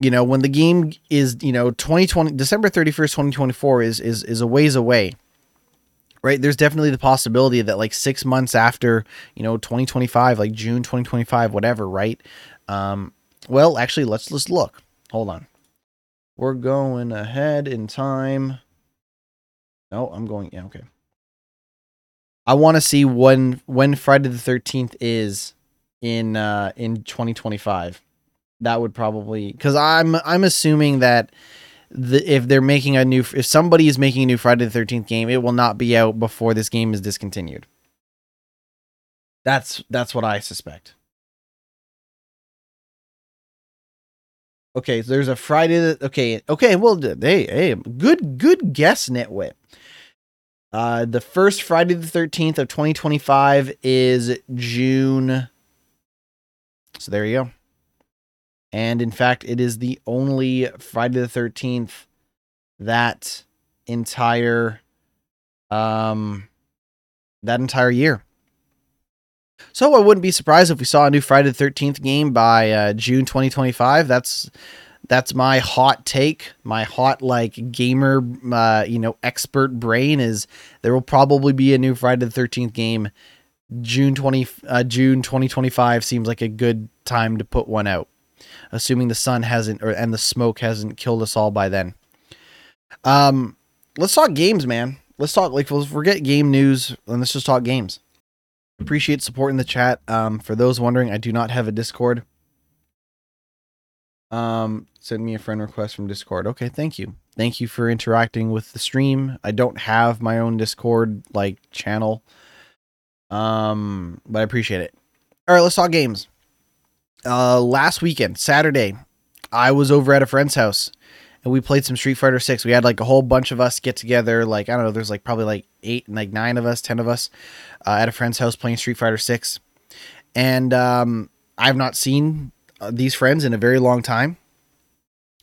S1: you know, when the game is, you know, 2020 December 31st, 2024 is is is a ways away. Right? There's definitely the possibility that like 6 months after, you know, 2025, like June 2025, whatever, right? Um well, actually, let's let's look. Hold on. We're going ahead in time. No, I'm going yeah, okay. I want to see when when Friday the Thirteenth is in uh, in 2025. That would probably because I'm I'm assuming that the, if they're making a new if somebody is making a new Friday the Thirteenth game, it will not be out before this game is discontinued. That's that's what I suspect. Okay, so there's a Friday. That, okay, okay. Well, hey, hey, good, good guess, GnittWitt. Uh, the first Friday the 13th of 2025 is June. So there you go. And in fact, it is the only Friday the 13th that entire um that entire year. So I wouldn't be surprised if we saw a new Friday the 13th game by uh, June 2025. That's that's my hot take. My hot like gamer, uh, you know, expert brain is there will probably be a new Friday the Thirteenth game. June twenty uh, June twenty twenty five seems like a good time to put one out, assuming the sun hasn't or and the smoke hasn't killed us all by then. Um, let's talk games, man. Let's talk like let's forget game news and let's just talk games. Appreciate support in the chat. Um, for those wondering, I do not have a Discord. Um, send me a friend request from Discord. Okay, thank you. Thank you for interacting with the stream. I don't have my own Discord like channel. Um, but I appreciate it. All right, let's talk games. Uh last weekend, Saturday, I was over at a friend's house and we played some Street Fighter 6. We had like a whole bunch of us get together, like I don't know, there's like probably like 8 and like 9 of us, 10 of us uh, at a friend's house playing Street Fighter 6. And um I've not seen uh, these friends in a very long time.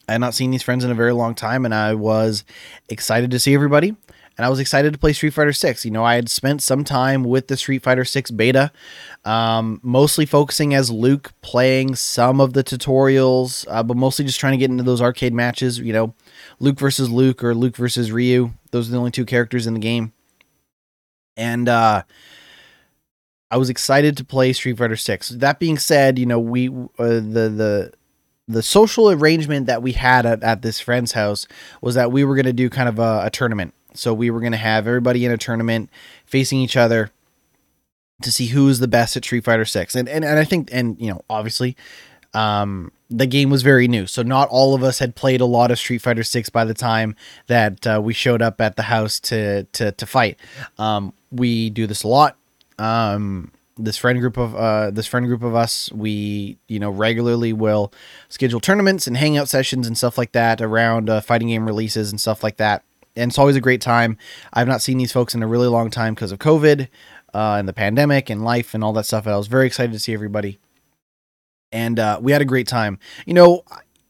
S1: I had not seen these friends in a very long time, and I was excited to see everybody. And I was excited to play Street Fighter 6. You know, I had spent some time with the Street Fighter 6 beta, um, mostly focusing as Luke, playing some of the tutorials, uh, but mostly just trying to get into those arcade matches. You know, Luke versus Luke or Luke versus Ryu. Those are the only two characters in the game. And uh, I was excited to play Street Fighter 6. That being said, you know, we uh, the the the social arrangement that we had at, at this friend's house was that we were going to do kind of a, a tournament. So we were going to have everybody in a tournament facing each other to see who is the best at Street Fighter 6. And, and and I think and you know, obviously um the game was very new. So not all of us had played a lot of Street Fighter 6 by the time that uh, we showed up at the house to to to fight. Um we do this a lot. Um this friend group of uh, this friend group of us, we you know regularly will schedule tournaments and hangout sessions and stuff like that around uh, fighting game releases and stuff like that. And it's always a great time. I've not seen these folks in a really long time because of COVID uh, and the pandemic and life and all that stuff. And I was very excited to see everybody, and uh, we had a great time. You know,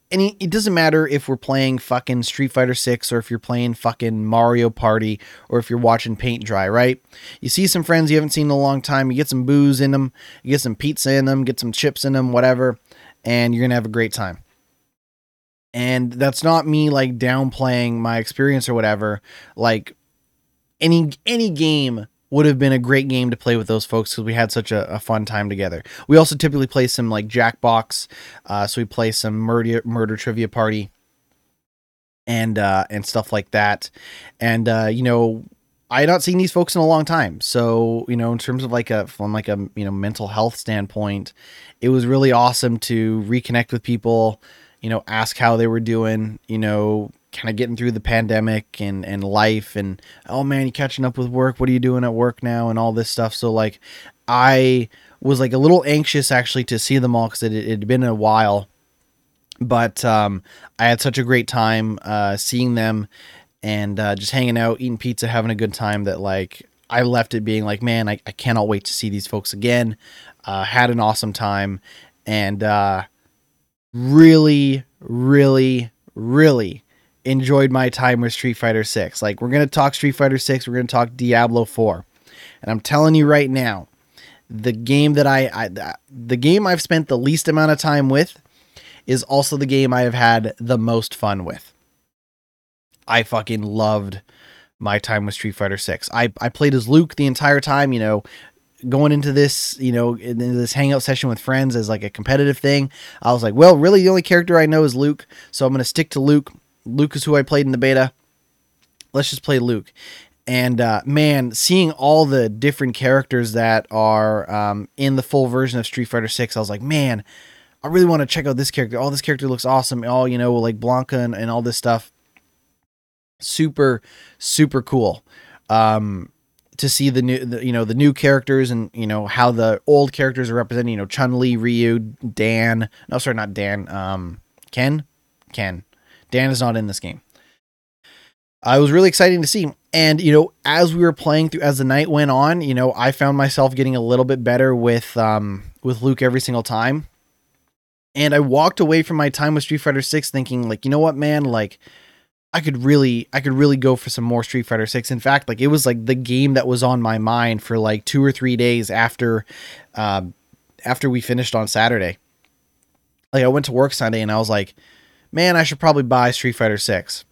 S1: and it doesn't matter if we're playing fucking Street Fighter 6 or if you're playing fucking Mario Party or if you're watching paint dry, right? You see some friends you haven't seen in a long time, you get some booze in them, you get some pizza in them, get some chips in them, whatever, and you're going to have a great time. And that's not me like downplaying my experience or whatever. Like any any game would have been a great game to play with those folks because we had such a, a, fun time together. We also typically play some like Jackbox, uh, so we play some murder murder trivia party, and uh, and stuff like that. And uh, you know, I had not seen these folks in a long time, so you know, in terms of like a from like a you know mental health standpoint, it was really awesome to reconnect with people. You know, ask how they were doing. You know, kind of getting through the pandemic and and life and oh man you catching up with work. What are you doing at work now? And all this stuff. So like i was like a little anxious actually to see them all because it had been a while. But um, i had such a great time uh, seeing them and uh, just hanging out eating pizza having a good time that like i left it being like man i, I cannot wait to see these folks again. Uh, had an awesome time. And uh, really really really enjoyed my time with Street Fighter 6. Like we're going to talk Street Fighter 6, we're going to talk Diablo 4. And I'm telling you right now, the game that I, I the game I've spent the least amount of time with is also the game I have had the most fun with. I fucking loved my time with Street Fighter 6. I I played as Luke the entire time, you know, going into this, you know, this hangout session with friends as like a competitive thing. I was like, well, really the only character I know is Luke, so I'm going to stick to Luke. Luke is who I played in the beta. Let's just play Luke. And uh, man, seeing all the different characters that are um, in the full version of Street Fighter Six, I was like, man, I really want to check out this character. All this character looks awesome. All you know, like Blanka and, and all this stuff. Super, super cool. Um, to see the new, the, you know, the new characters and you know how the old characters are represented. You know, Chun Li, Ryu, Dan. No, sorry, not Dan. Um, Ken, Ken. Dan is not in this game. I was really exciting to see. And, you know, as we were playing through, as the night went on, you know, I found myself getting a little bit better with, um, with Luke every single time. And I walked away from my time with Street Fighter 6 thinking, like, you know what, man, like, I could really, I could really go for some more Street Fighter 6. In fact, like, it was like the game that was on my mind for like two or three days after, uh, after we finished on Saturday. Like, I went to work Sunday and I was like, man, I should probably buy Street Fighter 6.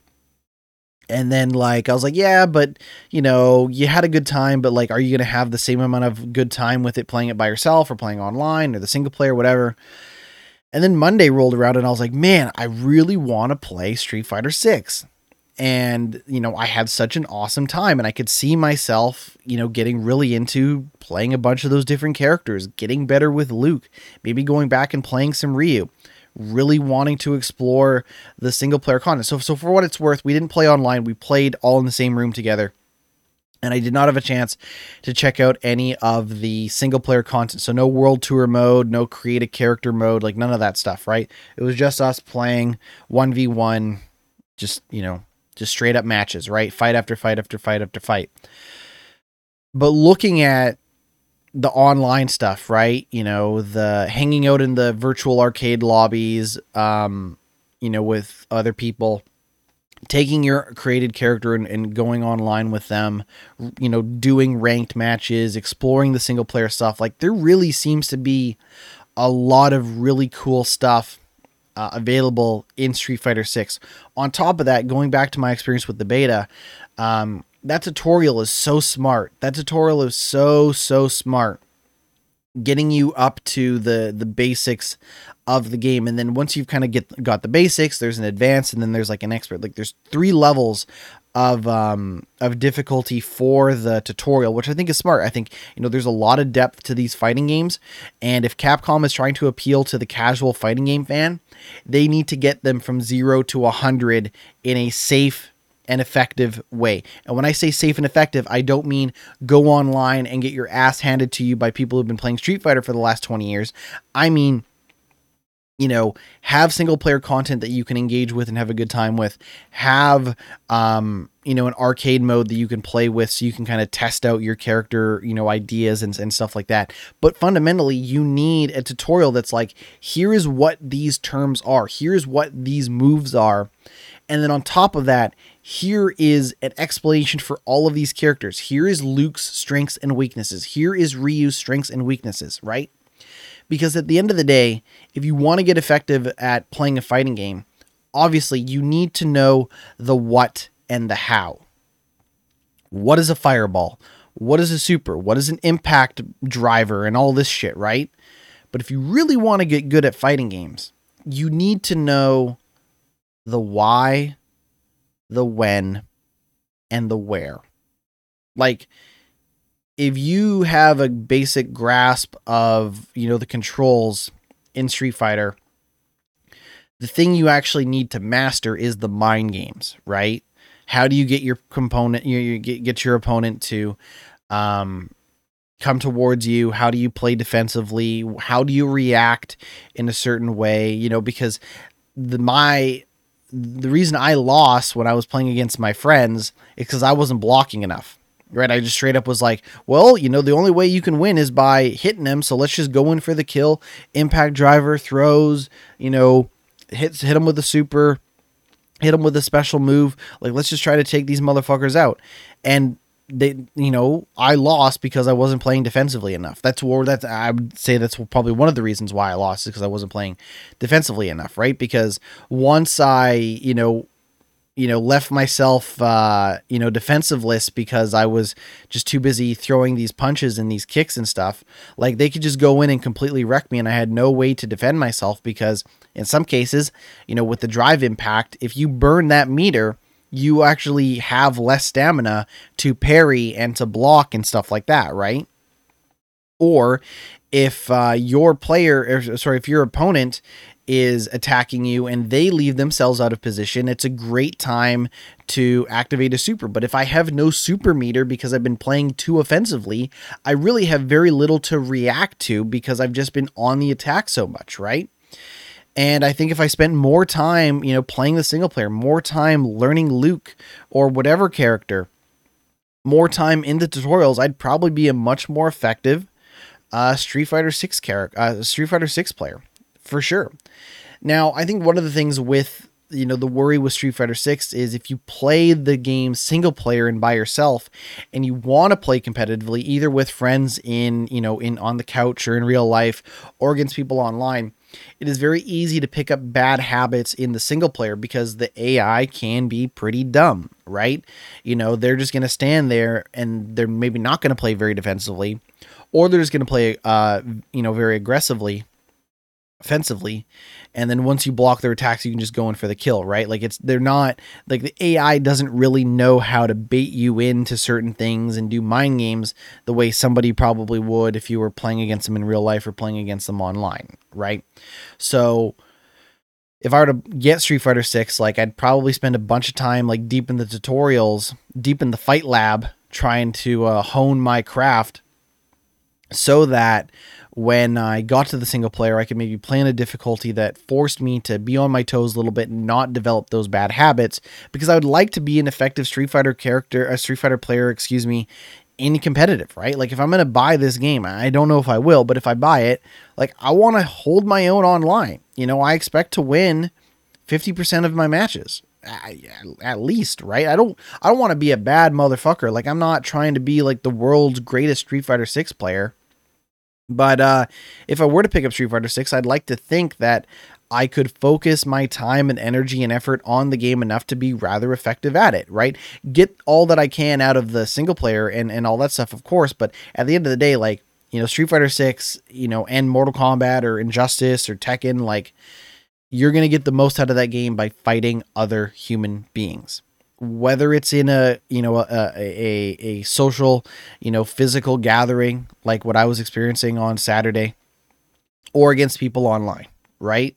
S1: And then like I was like, yeah, but you know, you had a good time, but like are you going to have the same amount of good time with it playing it by yourself or playing online or the single player whatever? And then Monday rolled around and I was like, man, I really want to play Street Fighter 6. And you know, I had such an awesome time and I could see myself, you know, getting really into playing a bunch of those different characters, getting better with Luke, maybe going back and playing some Ryu really wanting to explore the single player content. So, so for what it's worth, we didn't play online. We played all in the same room together. And I did not have a chance to check out any of the single player content. So, no world tour mode, no create a character mode, like none of that stuff, right? It was just us playing 1v1, just, you know, just straight up matches, right? Fight after fight after fight after fight. But looking at the online stuff, right? You know, the hanging out in the virtual arcade lobbies, um, you know, with other people, taking your created character and, and, going online with them, you know, doing ranked matches, exploring the single player stuff. Like, there really seems to be a lot of really cool stuff uh, available in Street Fighter 6. On top of that, going back to my experience with the beta, um, that tutorial is so smart. That tutorial is so so smart. Getting you up to the the basics of the game and then once you've kind of get got the basics, there's an advanced and then there's like an expert. Like there's three levels of um of difficulty for the tutorial, which I think is smart. I think you know there's a lot of depth to these fighting games, and if Capcom is trying to appeal to the casual fighting game fan, they need to get them from zero to a hundred in a safe and effective way. And when I say safe and effective, I don't mean go online and get your ass handed to you by people who've been playing Street Fighter for the last 20 years. I mean, you know, have single player content that you can engage with and have a good time with. Have, um, you know, an arcade mode that you can play with so you can kind of test out your character, you know, ideas and, and stuff like that. But fundamentally, you need a tutorial that's like, here is what these terms are, here's what these moves are. And then on top of that, here is an explanation for all of these characters. Here is Luke's strengths and weaknesses. Here is Ryu's strengths and weaknesses, right? Because at the end of the day, if you want to get effective at playing a fighting game, obviously you need to know the what and the how. What is a fireball? What is a super? What is an impact driver and all this shit, right? But if you really want to get good at fighting games, you need to know the why, the when, and the where. Like, if you have a basic grasp of, you know, the controls in Street Fighter, the thing you actually need to master is the mind games, right? How do you get your component, you, you get, get your opponent to um, come towards you? How do you play defensively? How do you react in a certain way? You know, because the my the reason I lost when I was playing against my friends is because I wasn't blocking enough. Right, I just straight up was like, well, you know, the only way you can win is by hitting them. So let's just go in for the kill. Impact driver throws, you know, hits hit them with a super, hit them with a special move. Like let's just try to take these motherfuckers out. And they you know I lost because I wasn't playing defensively enough. That's where that's I would say that's probably one of the reasons why I lost is because I wasn't playing defensively enough, right? Because once I you know you know left myself uh you know defensiveless because I was just too busy throwing these punches and these kicks and stuff like they could just go in and completely wreck me and I had no way to defend myself because in some cases you know with the drive impact if you burn that meter you actually have less stamina to parry and to block and stuff like that, right? Or if uh, your player, or, sorry, if your opponent is attacking you and they leave themselves out of position, it's a great time to activate a super. But if I have no super meter because I've been playing too offensively, I really have very little to react to because I've just been on the attack so much, right? And I think if I spent more time, you know, playing the single player, more time learning Luke or whatever character, more time in the tutorials, I'd probably be a much more effective uh, Street Fighter Six character, uh, Street Fighter Six player, for sure. Now, I think one of the things with you know the worry with Street Fighter 6 is if you play the game single player and by yourself and you want to play competitively either with friends in you know in on the couch or in real life or against people online it is very easy to pick up bad habits in the single player because the AI can be pretty dumb, right? You know, they're just going to stand there and they're maybe not going to play very defensively, or they're just going to play, uh, you know, very aggressively, offensively. And then once you block their attacks, you can just go in for the kill, right? Like it's, they're not, like the AI doesn't really know how to bait you into certain things and do mind games the way somebody probably would if you were playing against them in real life or playing against them online right? So if I were to get Street Fighter 6, like I'd probably spend a bunch of time like deep in the tutorials, deep in the fight lab trying to uh, hone my craft so that when I got to the single player, I could maybe plan a difficulty that forced me to be on my toes a little bit and not develop those bad habits because I would like to be an effective Street Fighter character, a Street Fighter player, excuse me, in competitive, right? Like if I'm going to buy this game, I don't know if I will, but if I buy it, like I want to hold my own online. You know, I expect to win 50% of my matches. At least, right? I don't I don't want to be a bad motherfucker. Like I'm not trying to be like the world's greatest Street Fighter 6 player. But uh if I were to pick up Street Fighter 6, I'd like to think that I could focus my time and energy and effort on the game enough to be rather effective at it, right? Get all that I can out of the single player and, and all that stuff, of course. But at the end of the day, like, you know, Street Fighter 6, you know, and Mortal Kombat or Injustice or Tekken, like, you're going to get the most out of that game by fighting other human beings. Whether it's in a, you know, a, a, a social, you know, physical gathering like what I was experiencing on Saturday or against people online right?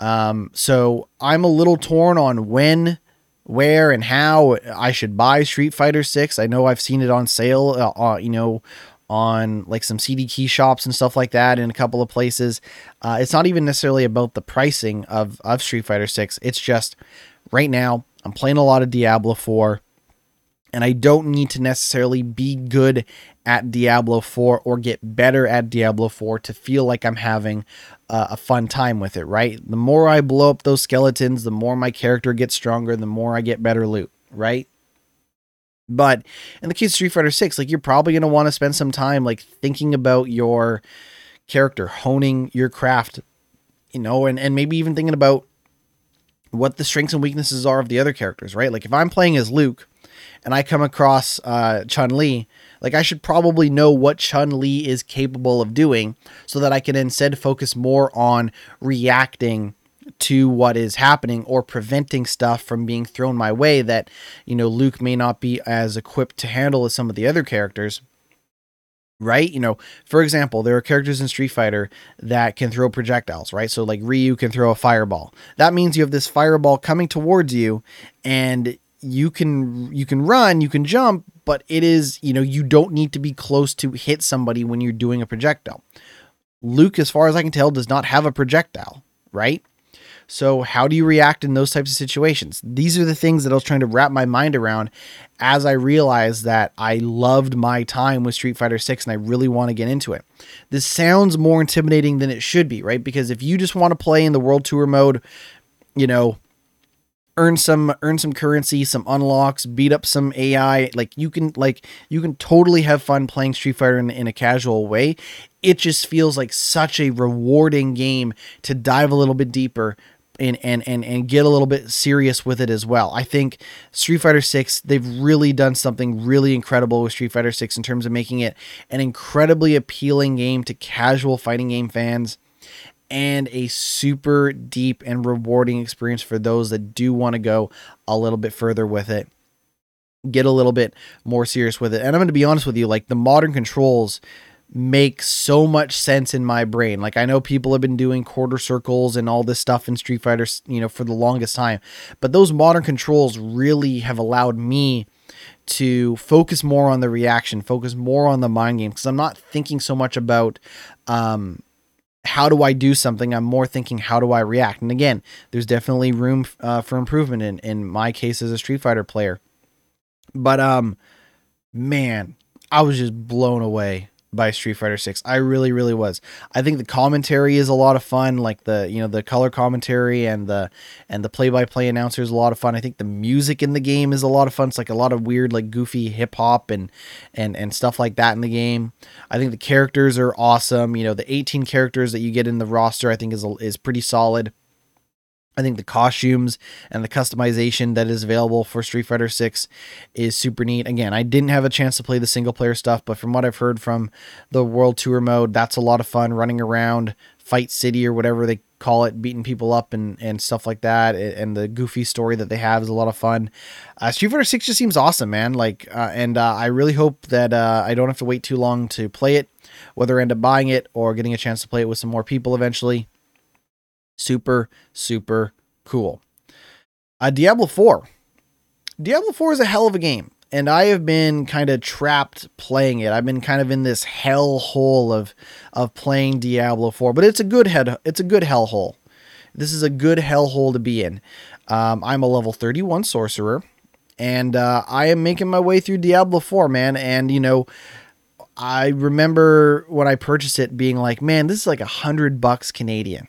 S1: Um, so I'm a little torn on when, where, and how I should buy Street Fighter 6. I know I've seen it on sale, uh, uh, you know, on like some CD key shops and stuff like that in a couple of places. Uh, it's not even necessarily about the pricing of, of Street Fighter 6. It's just right now I'm playing a lot of Diablo 4 and I don't need to necessarily be good at Diablo 4 or get better at Diablo 4 to feel like I'm having uh, a fun time with it, right? The more I blow up those skeletons, the more my character gets stronger, the more I get better loot, right? But in the case of Street Fighter 6, like you're probably going to want to spend some time like thinking about your character, honing your craft, you know, and, and maybe even thinking about what the strengths and weaknesses are of the other characters, right? Like if I'm playing as Luke and I come across uh, Chun Li, like I should probably know what Chun Li is capable of doing so that I can instead focus more on reacting to what is happening or preventing stuff from being thrown my way that, you know, Luke may not be as equipped to handle as some of the other characters. Right? You know, for example, there are characters in Street Fighter that can throw projectiles, right? So, like Ryu can throw a fireball. That means you have this fireball coming towards you, and you can you can run, you can jump, but it is, you know, you don't need to be close to hit somebody when you're doing a projectile. Luke, as far as I can tell, does not have a projectile, right? So, how do you react in those types of situations? These are the things that I was trying to wrap my mind around as I realized that I loved my time with Street Fighter 6 and I really want to get into it. This sounds more intimidating than it should be, right? Because if you just want to play in the World Tour mode, you know, earn some earn some currency, some unlocks, beat up some AI. Like you can like you can totally have fun playing Street Fighter in, in a casual way. It just feels like such a rewarding game to dive a little bit deeper and and and and get a little bit serious with it as well. I think Street Fighter 6 they've really done something really incredible with Street Fighter 6 in terms of making it an incredibly appealing game to casual fighting game fans and a super deep and rewarding experience for those that do want to go a little bit further with it get a little bit more serious with it and i'm going to be honest with you like the modern controls make so much sense in my brain like i know people have been doing quarter circles and all this stuff in street fighter you know for the longest time but those modern controls really have allowed me to focus more on the reaction focus more on the mind game because i'm not thinking so much about um how do I do something? I'm more thinking, how do I react? And again, there's definitely room uh, for improvement in, in my case as a Street Fighter player. But, um, man, I was just blown away by Street Fighter 6. I really really was. I think the commentary is a lot of fun, like the, you know, the color commentary and the and the play-by-play announcer is a lot of fun. I think the music in the game is a lot of fun. It's like a lot of weird like goofy hip hop and and and stuff like that in the game. I think the characters are awesome. You know, the 18 characters that you get in the roster I think is is pretty solid. I think the costumes and the customization that is available for Street Fighter 6 is super neat. Again, I didn't have a chance to play the single player stuff, but from what I've heard from the World Tour mode, that's a lot of fun running around Fight City or whatever they call it, beating people up and, and stuff like that. And the goofy story that they have is a lot of fun. Uh, Street Fighter 6 just seems awesome, man. Like, uh, and uh, I really hope that uh, I don't have to wait too long to play it, whether I end up buying it or getting a chance to play it with some more people eventually Super, super cool. Uh, Diablo 4. Diablo 4 is a hell of a game and I have been kind of trapped playing it. I've been kind of in this hell hole of of playing Diablo 4, but it's a good head it's a good hell hole. This is a good hell hole to be in. Um, I'm a level 31 sorcerer, and uh, I am making my way through Diablo 4, man. And you know, I remember when I purchased it being like, man, this is like a hundred bucks Canadian,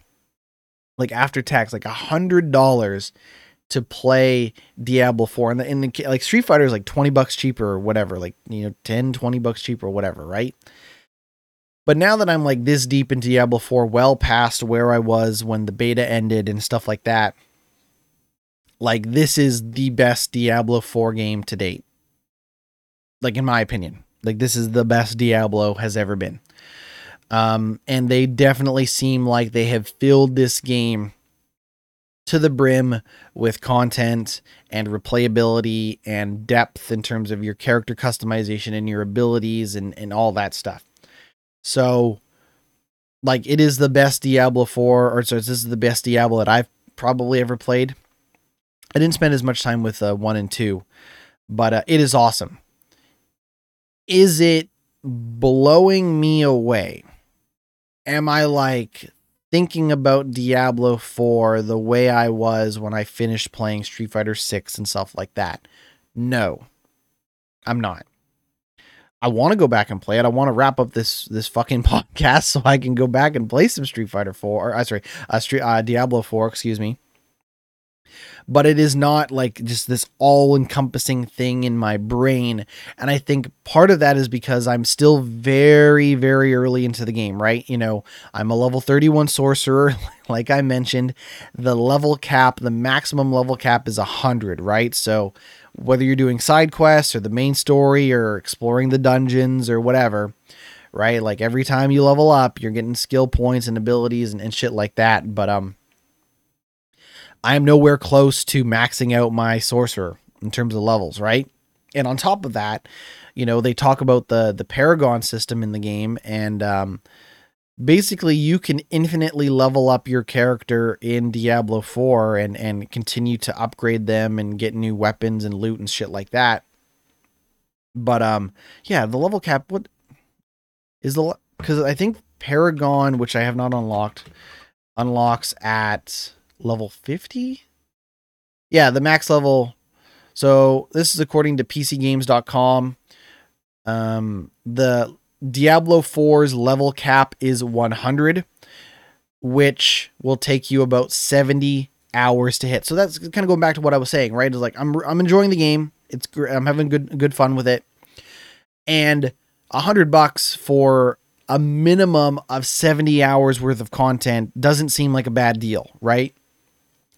S1: like after tax, like a hundred dollars to play Diablo 4 and the, and the like Street Fighter is like 20 bucks cheaper or whatever, like you know 10 20 bucks cheaper or whatever, right? But now that I'm like this deep into Diablo 4, well past where I was when the beta ended and stuff like that, like this is the best Diablo 4 game to date. Like in my opinion. Like this is the best Diablo has ever been. Um and they definitely seem like they have filled this game to the brim with content and replayability and depth in terms of your character customization and your abilities and, and all that stuff. So, like, it is the best Diablo 4, or so this is the best Diablo that I've probably ever played. I didn't spend as much time with uh, 1 and 2, but uh, it is awesome. Is it blowing me away? Am I like thinking about Diablo 4 the way I was when I finished playing Street Fighter 6 and stuff like that. No. I'm not. I want to go back and play it. I want to wrap up this this fucking podcast so I can go back and play some Street Fighter 4 or uh, sorry, uh, Street uh, Diablo 4, excuse me but it is not like just this all encompassing thing in my brain. And I think part of that is because I'm still very, very early into the game, right? You know, I'm a level 31 sorcerer, like I mentioned. The level cap, the maximum level cap is 100, right? So whether you're doing side quests or the main story or exploring the dungeons or whatever, right? Like every time you level up, you're getting skill points and abilities and, and shit like that. But um I am nowhere close to maxing out my sorcerer in terms of levels, right? And on top of that, you know, they talk about the the Paragon system in the game, and um, basically you can infinitely level up your character in Diablo 4 and and continue to upgrade them and get new weapons and loot and shit like that. But um, yeah, the level cap what is the because I think Paragon, which I have not unlocked, unlocks at level 50? Yeah, the max level. So this is according to PCGames.com. Um, the Diablo 4's level cap is 100, which will take you about 70 hours to hit. So that's kind of going back to what I was saying, right? It's like I'm I'm enjoying the game. It's I'm having good good fun with it. And a hundred bucks for a minimum of 70 hours worth of content doesn't seem like a bad deal, right?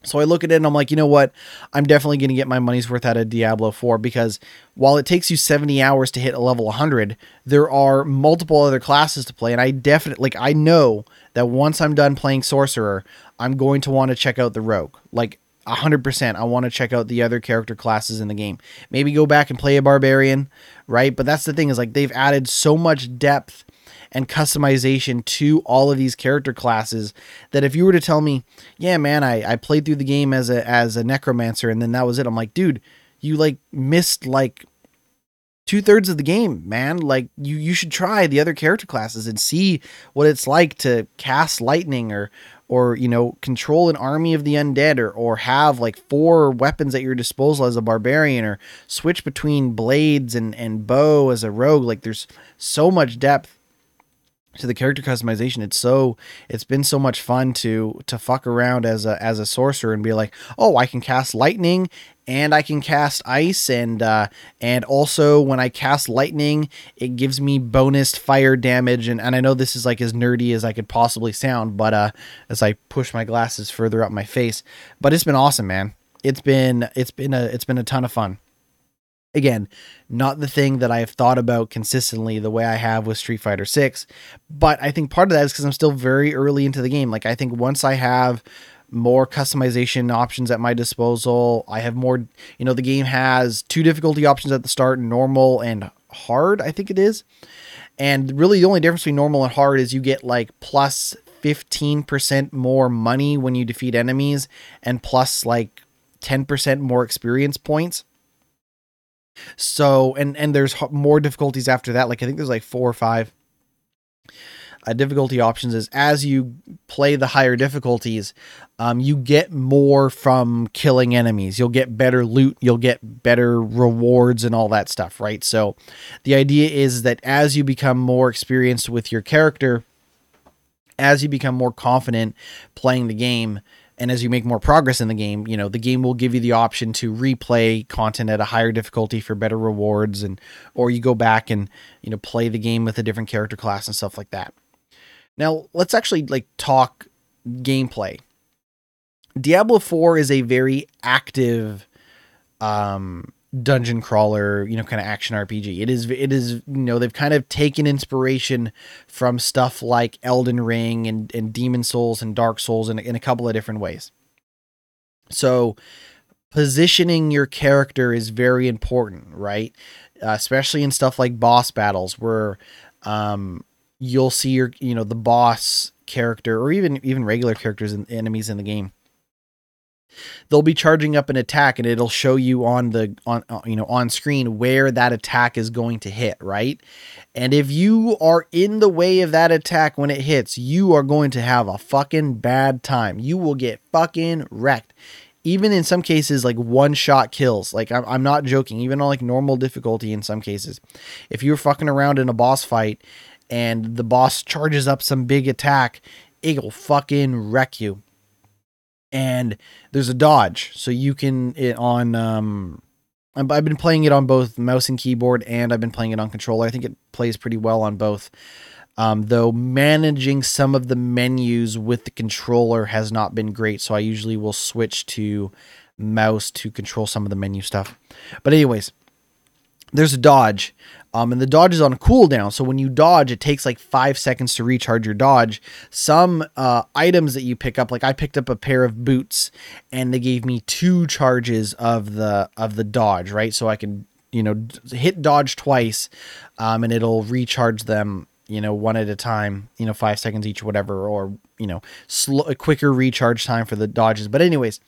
S1: So I look at it and I'm like, you know what? I'm definitely going to get my money's worth out of Diablo 4 because while it takes you 70 hours to hit a level 100, there are multiple other classes to play. And I definitely, like, I know that once I'm done playing Sorcerer, I'm going to want to check out the Rogue. Like, 100%. I want to check out the other character classes in the game. Maybe go back and play a Barbarian, right? But that's the thing is, like, they've added so much depth and customization to all of these character classes that if you were to tell me, yeah, man, I, I played through the game as a as a necromancer and then that was it, I'm like, dude, you like missed like two thirds of the game, man. Like you you should try the other character classes and see what it's like to cast lightning or or you know control an army of the undead or or have like four weapons at your disposal as a barbarian or switch between blades and and bow as a rogue like there's so much depth to the character customization it's so it's been so much fun to to fuck around as a as a sorcerer and be like oh i can cast lightning and i can cast ice and uh and also when i cast lightning it gives me bonus fire damage. And, and i know this is like as nerdy as i could possibly sound but uh as i push my glasses further up my face but it's been awesome man. It's been it's been a it's been a ton of fun again, not the thing that I have thought about consistently the way I have with Street Fighter 6, but I think part of that is cuz I'm still very early into the game. Like I think once I have more customization options at my disposal, I have more, you know, the game has two difficulty options at the start, normal and hard, I think it is. And really the only difference between normal and hard is you get like plus 15% more money when you defeat enemies and plus like 10% more experience points. So, and and there's more difficulties after that. Like I think there's like four or five uh, difficulty options. Is as you play the higher difficulties, um, you get more from killing enemies. You'll get better loot. You'll get better rewards and all that stuff, right? So, the idea is that as you become more experienced with your character, as you become more confident playing the game, and as you make more progress in the game, you know, the game will give you the option to replay content at a higher difficulty for better rewards and or you go back and, you know, play the game with a different character class and stuff like that. Now, let's actually like talk gameplay. Diablo 4 is a very active um dungeon crawler, you know, kind of action RPG. It is it is, you know, they've kind of taken inspiration from stuff like Elden Ring and and Demon Souls and Dark Souls in, in a couple of different ways. So, positioning your character is very important, right? Uh, especially in stuff like boss battles where um you'll see your, you know, the boss character or even even regular characters and enemies in the game they'll be charging up an attack and it'll show you on the on uh, you know on screen where that attack is going to hit right? And if you are in the way of that attack when it hits you are going to have a fucking bad time. You will get fucking wrecked. Even in some cases like one shot kills. Like I'm, I'm not joking. Even on like normal difficulty in some cases. If you're fucking around in a boss fight and the boss charges up some big attack it'll fucking wreck you and there's a dodge so you can it on um i've been playing it on both mouse and keyboard and i've been playing it on controller. I think it plays pretty well on both. Um, though managing some of the menus with the controller has not been great so i usually will switch to mouse to control some of the menu stuff. But anyways there's a dodge um, and the dodge is on a cooldown. So when you dodge, it takes like five seconds to recharge your dodge. Some uh, items that you pick up, like I picked up a pair of boots, and they gave me two charges of the of the dodge, right? So I can you know hit dodge twice, um, and it'll recharge them you know, one at a time, you know, five seconds each, whatever, or, you know, a quicker recharge time for the dodges. But, anyways,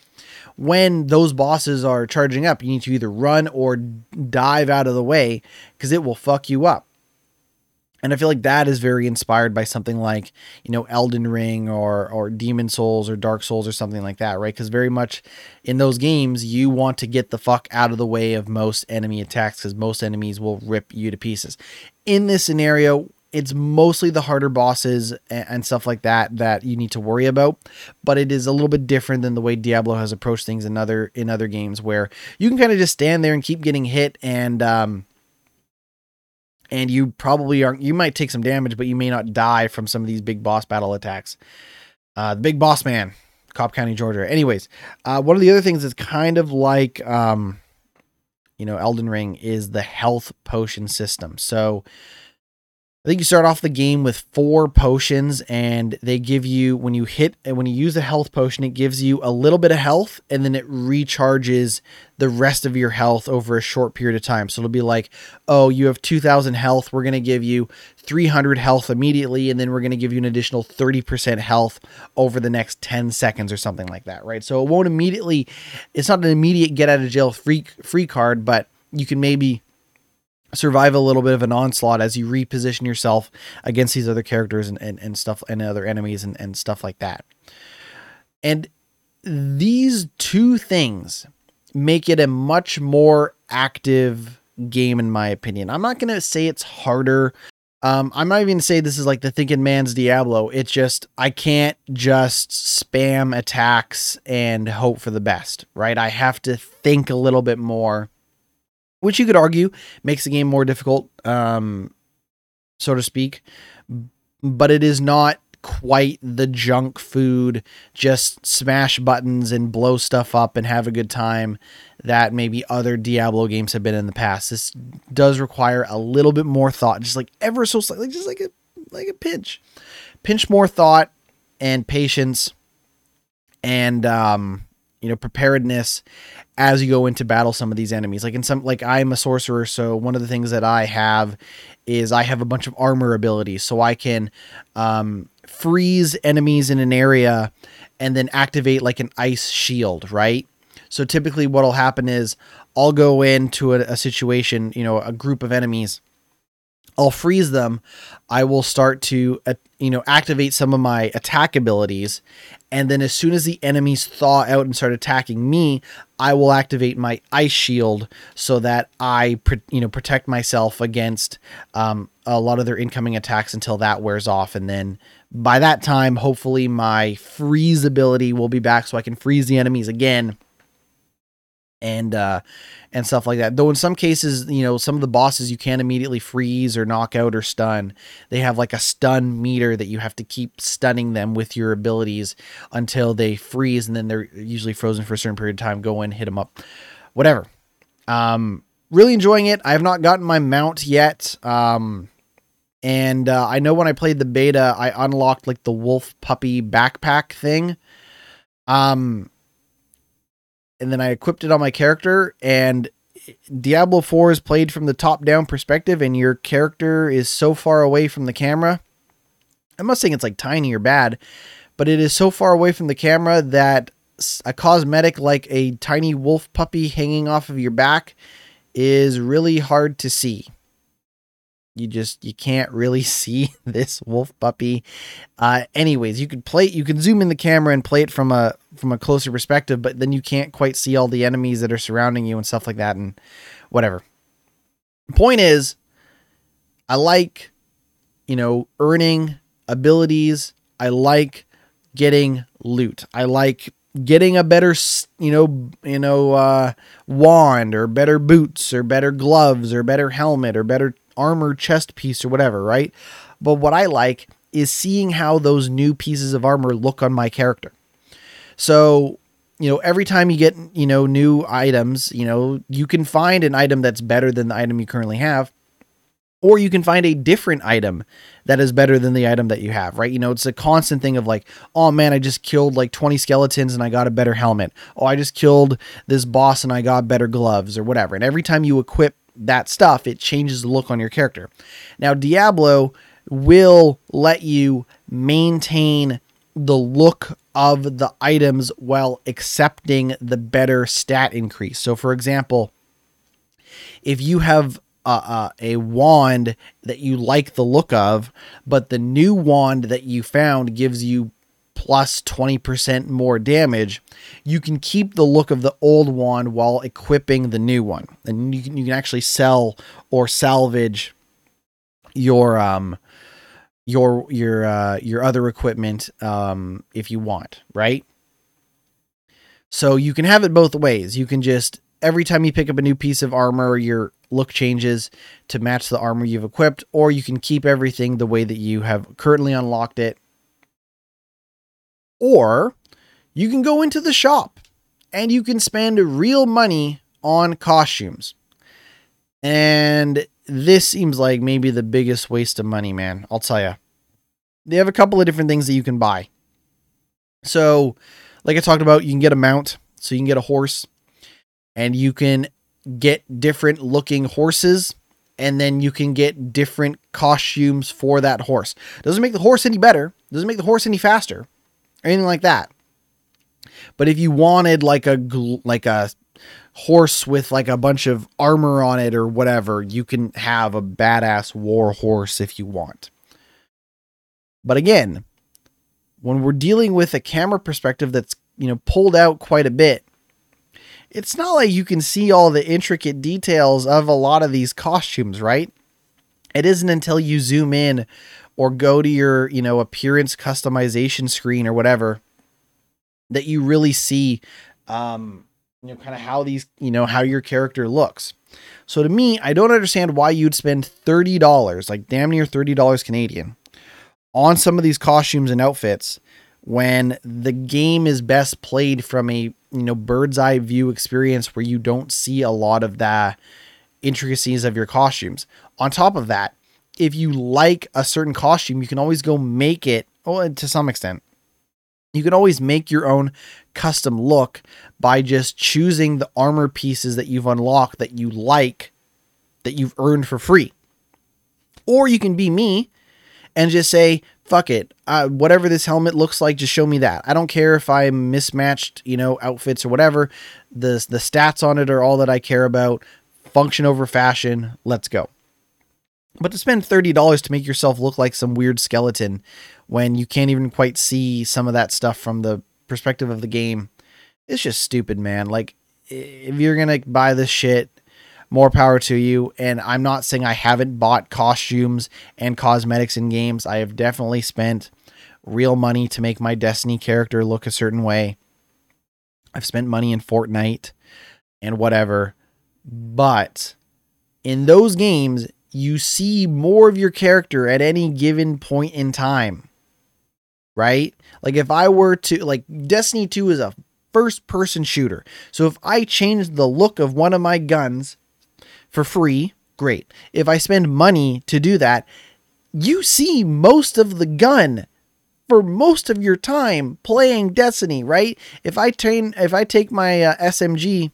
S1: when those bosses are charging up, you need to either run or dive out of the way because it will fuck you up. And I feel like that is very inspired by something like, you know, Elden Ring or or Demon Souls or Dark Souls or something like that, right? Because very much in those games, you want to get the fuck out of the way of most enemy attacks because most enemies will rip you to pieces. In this scenario, it's mostly the harder bosses and, stuff like that that you need to worry about but it is a little bit different than the way diablo has approached things in other in other games where you can kind of just stand there and keep getting hit and um and you probably aren't you might take some damage but you may not die from some of these big boss battle attacks. Uh the big boss man cobb county georgia. Anyways uh one of the other things that's kind of like um you know elden ring is the health potion system. So I think you start off the game with four potions, and they give you when you hit and when you use a health potion, it gives you a little bit of health, and then it recharges the rest of your health over a short period of time. So it'll be like, oh, you have 2,000 health. We're going to give you 300 health immediately, and then we're going to give you an additional 30% health over the next 10 seconds or something like that, right? So it won't immediately, it's not an immediate get out of jail free free card, but you can maybe survive a little bit of an onslaught as you reposition yourself against these other characters and, and, and stuff and other enemies and, and stuff like that. And these two things make it a much more active game in my opinion. I'm not going to say it's harder. Um, I'm not even say this is like the thinking man's Diablo. It's just I can't just spam attacks and hope for the best, right? I have to think a little bit more which you could argue makes the game more difficult, um, so to speak. But it is not quite the junk food, just smash buttons and blow stuff up and have a good time that maybe other Diablo games have been in the past. This does require a little bit more thought, just like ever so slightly, just like a like a pinch, pinch more thought and patience, and um, you know preparedness as you go into battle some of these enemies like in some like i'm a sorcerer so one of the things that i have is i have a bunch of armor abilities so i can um freeze enemies in an area and then activate like an ice shield, right? So typically what'll happen is I'll go into a, a situation, you know, a group of enemies. I'll freeze them. I will start to, uh, you know, activate some of my attack abilities. And then as soon as the enemies thaw out and start attacking me, I will activate my ice shield so that I, you know, protect myself against um, a lot of their incoming attacks until that wears off. And then by that time, hopefully my freeze ability will be back so I can freeze the enemies again and uh and stuff like that. Though in some cases, you know, some of the bosses you can't immediately freeze or knock out or stun. They have like a stun meter that you have to keep stunning them with your abilities until they freeze and then they're usually frozen for a certain period of time. Go in, hit them up. Whatever. Um really enjoying it. I have not gotten my mount yet. Um and uh, I know when I played the beta, I unlocked like the wolf puppy backpack thing. Um, and then I equipped it on my character. And Diablo 4 is played from the top down perspective, and your character is so far away from the camera. I'm not saying it's like tiny or bad, but it is so far away from the camera that a cosmetic like a tiny wolf puppy hanging off of your back is really hard to see you just you can't really see this wolf puppy. Uh anyways you could play you can zoom in the camera and play it from a from a closer perspective but then you can't quite see all the enemies that are surrounding you and stuff like that and whatever. Point is i like you know earning abilities. I like getting loot. I like getting a better you know you know uh wand or better boots or better gloves or better helmet or better armor chest piece or whatever, right? But what I like is seeing how those new pieces of armor look on my character. So, you know, every time you get, you know, new items, you know, you can find an item that's better than the item you currently have. Or you can find a different item that is better than the item that you have, right? You know, it's a constant thing of like, oh man, I just killed like 20 skeletons and I got a better helmet. Oh, I just killed this boss and I got better gloves or whatever. And every time you equip that stuff, it changes the look on your character. Now, Diablo will let you maintain the look of the items while accepting the better stat increase. So, for example, if you have a, a, wand that you like the look of, but the new wand that you found gives you plus 20% more damage, you can keep the look of the old wand while equipping the new one. And you can, you can actually sell or salvage your um your your uh your other equipment um if you want, right? So you can have it both ways. You can just every time you pick up a new piece of armor, your look changes to match the armor you've equipped, or you can keep everything the way that you have currently unlocked it or you can go into the shop and you can spend real money on costumes. And this seems like maybe the biggest waste of money, man. I'll tell you. They have a couple of different things that you can buy. So, like I talked about, you can get a mount. So, you can get a horse and you can get different looking horses and then you can get different costumes for that horse. Doesn't make the horse any better, doesn't make the horse any faster anything like that. But if you wanted like a like a horse with like a bunch of armor on it or whatever, you can have a badass war horse if you want. But again, when we're dealing with a camera perspective that's, you know, pulled out quite a bit, it's not like you can see all the intricate details of a lot of these costumes, right? It isn't until you zoom in or go to your, you know, appearance customization screen or whatever that you really see um you know kind of how these, you know, how your character looks. So to me, I don't understand why you'd spend $30, like damn near $30 Canadian on some of these costumes and outfits when the game is best played from a, you know, bird's eye view experience where you don't see a lot of the intricacies of your costumes. On top of that, if you like a certain costume, you can always go make it, well, to some extent. You can always make your own custom look by just choosing the armor pieces that you've unlocked that you like, that you've earned for free. Or you can be me and just say, fuck it. Uh, whatever this helmet looks like, just show me that. I don't care if I mismatched, you know, outfits or whatever. The the stats on it are all that I care about. Function over fashion. Let's go. But to spend $30 to make yourself look like some weird skeleton when you can't even quite see some of that stuff from the perspective of the game, it's just stupid, man. Like, if you're going to buy this shit, more power to you. And I'm not saying I haven't bought costumes and cosmetics in games. I have definitely spent real money to make my Destiny character look a certain way. I've spent money in Fortnite and whatever. But in those games, you see more of your character at any given point in time. Right? Like if I were to like Destiny 2 is a first person shooter. So if I change the look of one of my guns for free, great. If I spend money to do that, you see most of the gun for most of your time playing Destiny, right? If I train if I take my uh, SMG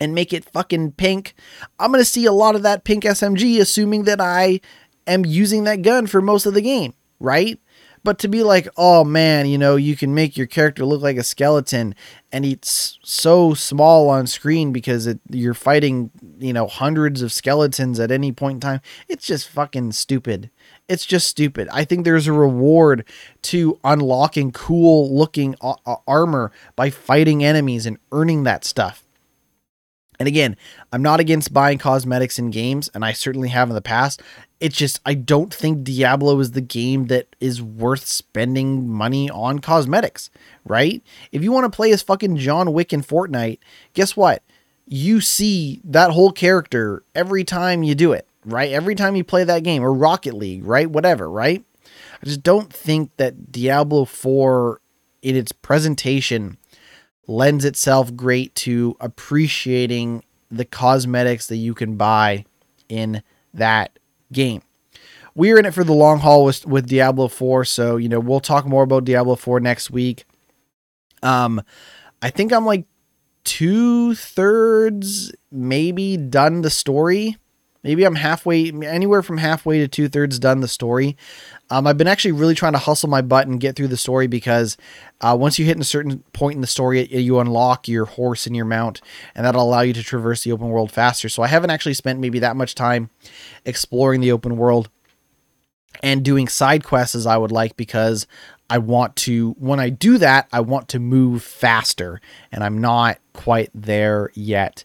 S1: and make it fucking pink, I'm going to see a lot of that pink SMG, assuming that I am using that gun for most of the game, right? But to be like, oh man, you know, you can make your character look like a skeleton and it's so small on screen because it, you're fighting, you know, hundreds of skeletons at any point in time. It's just fucking stupid. It's just stupid. I think there's a reward to unlocking cool looking armor by fighting enemies and earning that stuff. And again, I'm not against buying cosmetics in games, and I certainly have in the past. It's just, I don't think Diablo is the game that is worth spending money on cosmetics, right? If you want to play as fucking John Wick in Fortnite, guess what? You see that whole character every time you do it, right? Every time you play that game, or Rocket League, right? Whatever, right? I just don't think that Diablo 4 in its presentation lends itself great to appreciating the cosmetics that you can buy in that game. We're in it for the long haul with, with Diablo 4, so you know, we'll talk more about Diablo 4 next week. Um I think I'm like two thirds maybe done the story. Maybe I'm halfway, anywhere from halfway to two thirds done the story. Um, I've been actually really trying to hustle my butt and get through the story because uh, once you hit a certain point in the story, you unlock your horse and your mount, and that'll allow you to traverse the open world faster. So I haven't actually spent maybe that much time exploring the open world and doing side quests as I would like because I want to, when I do that, I want to move faster, and I'm not quite there yet.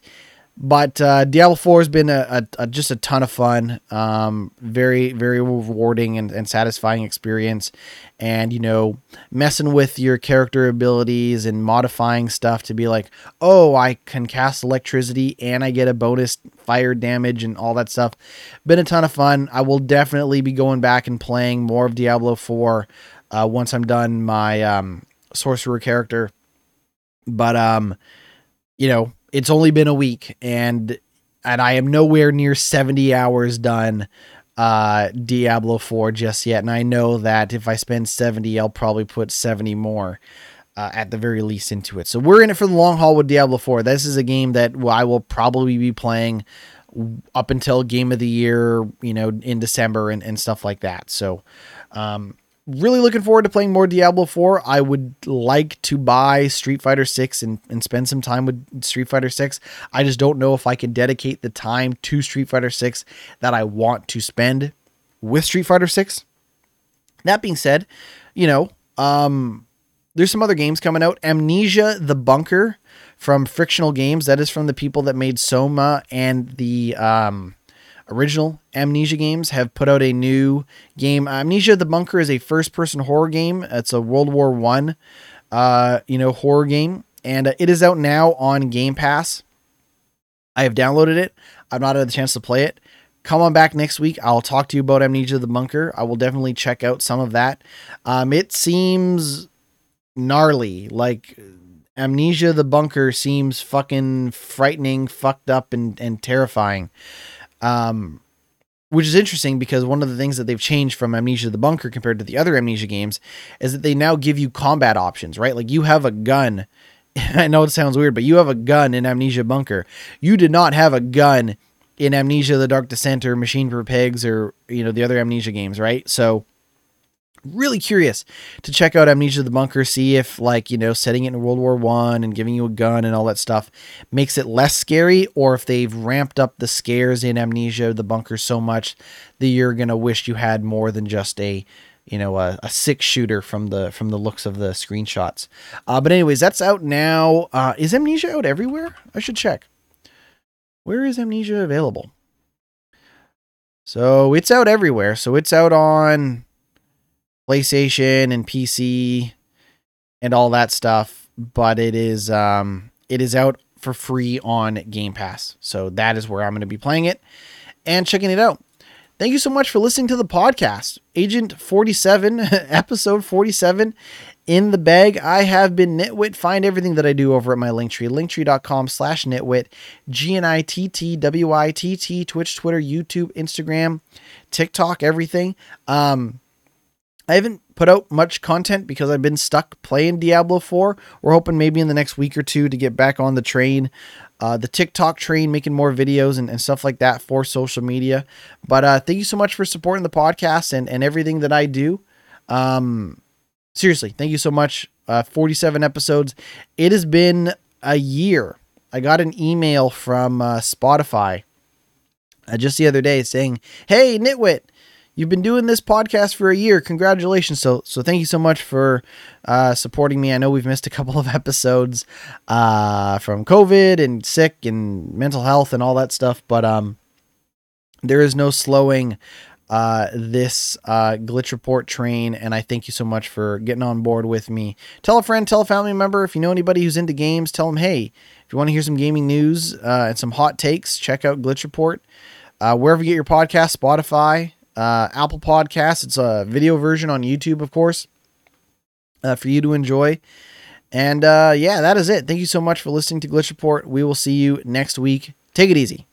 S1: But uh, Diablo 4 has been a, a, a, just a ton of fun, um, very very rewarding and, and satisfying experience, and you know messing with your character abilities and modifying stuff to be like, oh, I can cast electricity and I get a bonus fire damage and all that stuff. Been a ton of fun. I will definitely be going back and playing more of Diablo 4 uh, once I'm done my um, sorcerer character. But um, you know it's only been a week and and I am nowhere near 70 hours done uh Diablo 4 just yet and I know that if I spend 70 I'll probably put 70 more uh, at the very least into it. So we're in it for the long haul with Diablo 4. This is a game that I will probably be playing up until game of the year, you know, in December and, and stuff like that. So um really looking forward to playing more Diablo 4. I would like to buy Street Fighter 6 and, and spend some time with Street Fighter 6. I just don't know if I can dedicate the time to Street Fighter 6 that I want to spend with Street Fighter 6. That being said, you know, um, there's some other games coming out. Amnesia the Bunker from Frictional Games. That is from the people that made Soma and the um, original Amnesia games have put out a new game. Amnesia: The Bunker is a first-person horror game. It's a World War One, uh, you know, horror game, and uh, it is out now on Game Pass. I have downloaded it. I've not had the chance to play it. Come on back next week. I'll talk to you about Amnesia: The Bunker. I will definitely check out some of that. Um, it seems gnarly, like. Amnesia the Bunker seems fucking frightening, fucked up, and, and terrifying. Um, which is interesting because one of the things that they've changed from Amnesia the Bunker compared to the other Amnesia games is that they now give you combat options, right? Like you have a gun. I know it sounds weird, but you have a gun in Amnesia Bunker. You did not have a gun in Amnesia the Dark Descent or Machine for Pigs or, you know, the other Amnesia games, right? So really curious to check out Amnesia the Bunker, see if like, you know, setting it in World War One and giving you a gun and all that stuff makes it less scary, or if they've ramped up the scares in Amnesia the Bunker so much that you're gonna wish you had more than just a you know a, a six shooter from the from the looks of the screenshots. Uh, but anyways, that's out now. Uh, is Amnesia out everywhere? I should check. Where is Amnesia available? So it's out everywhere. So it's out on PlayStation and PC and all that stuff, but it is um it is out for free on Game Pass. So that is where I'm going to be playing it and checking it out. Thank you so much for listening to the podcast. Agent 47, episode 47 in the bag. I have been GnittWitt. Find everything that I do over at my Linktree, linktree.com slash gnittwitt, G-N-I-T-T-W-I-T-T, Twitch, Twitter, YouTube, Instagram, TikTok, everything. Um, I haven't put out much content because I've been stuck playing Diablo 4. We're hoping maybe in the next week or two to get back on the train, uh, the TikTok train, making more videos and, and stuff like that for social media. But uh, thank you so much for supporting the podcast and, and everything that I do. Um, seriously, thank you so much. Uh, 47 episodes. It has been a year. I got an email from uh, Spotify uh, just the other day saying, Hey, GnittWitt you've been doing this podcast for a year. Congratulations. So, so thank you so much for uh, supporting me. I know we've missed a couple of episodes uh, from COVID and sick and mental health and all that stuff, but um, there is no slowing uh, this uh, glitch report train. And I thank you so much for getting on board with me. Tell a friend, tell a family member. If you know anybody who's into games, tell them, hey, if you want to hear some gaming news uh, and some hot takes, check out Glitch Report. Uh, wherever you get your podcast, Spotify, uh, Apple Podcasts. It's a video version on YouTube, of course, uh, for you to enjoy. And uh, yeah, that is it. Thank you so much for listening to Glitch Report. We will see you next week. Take it easy.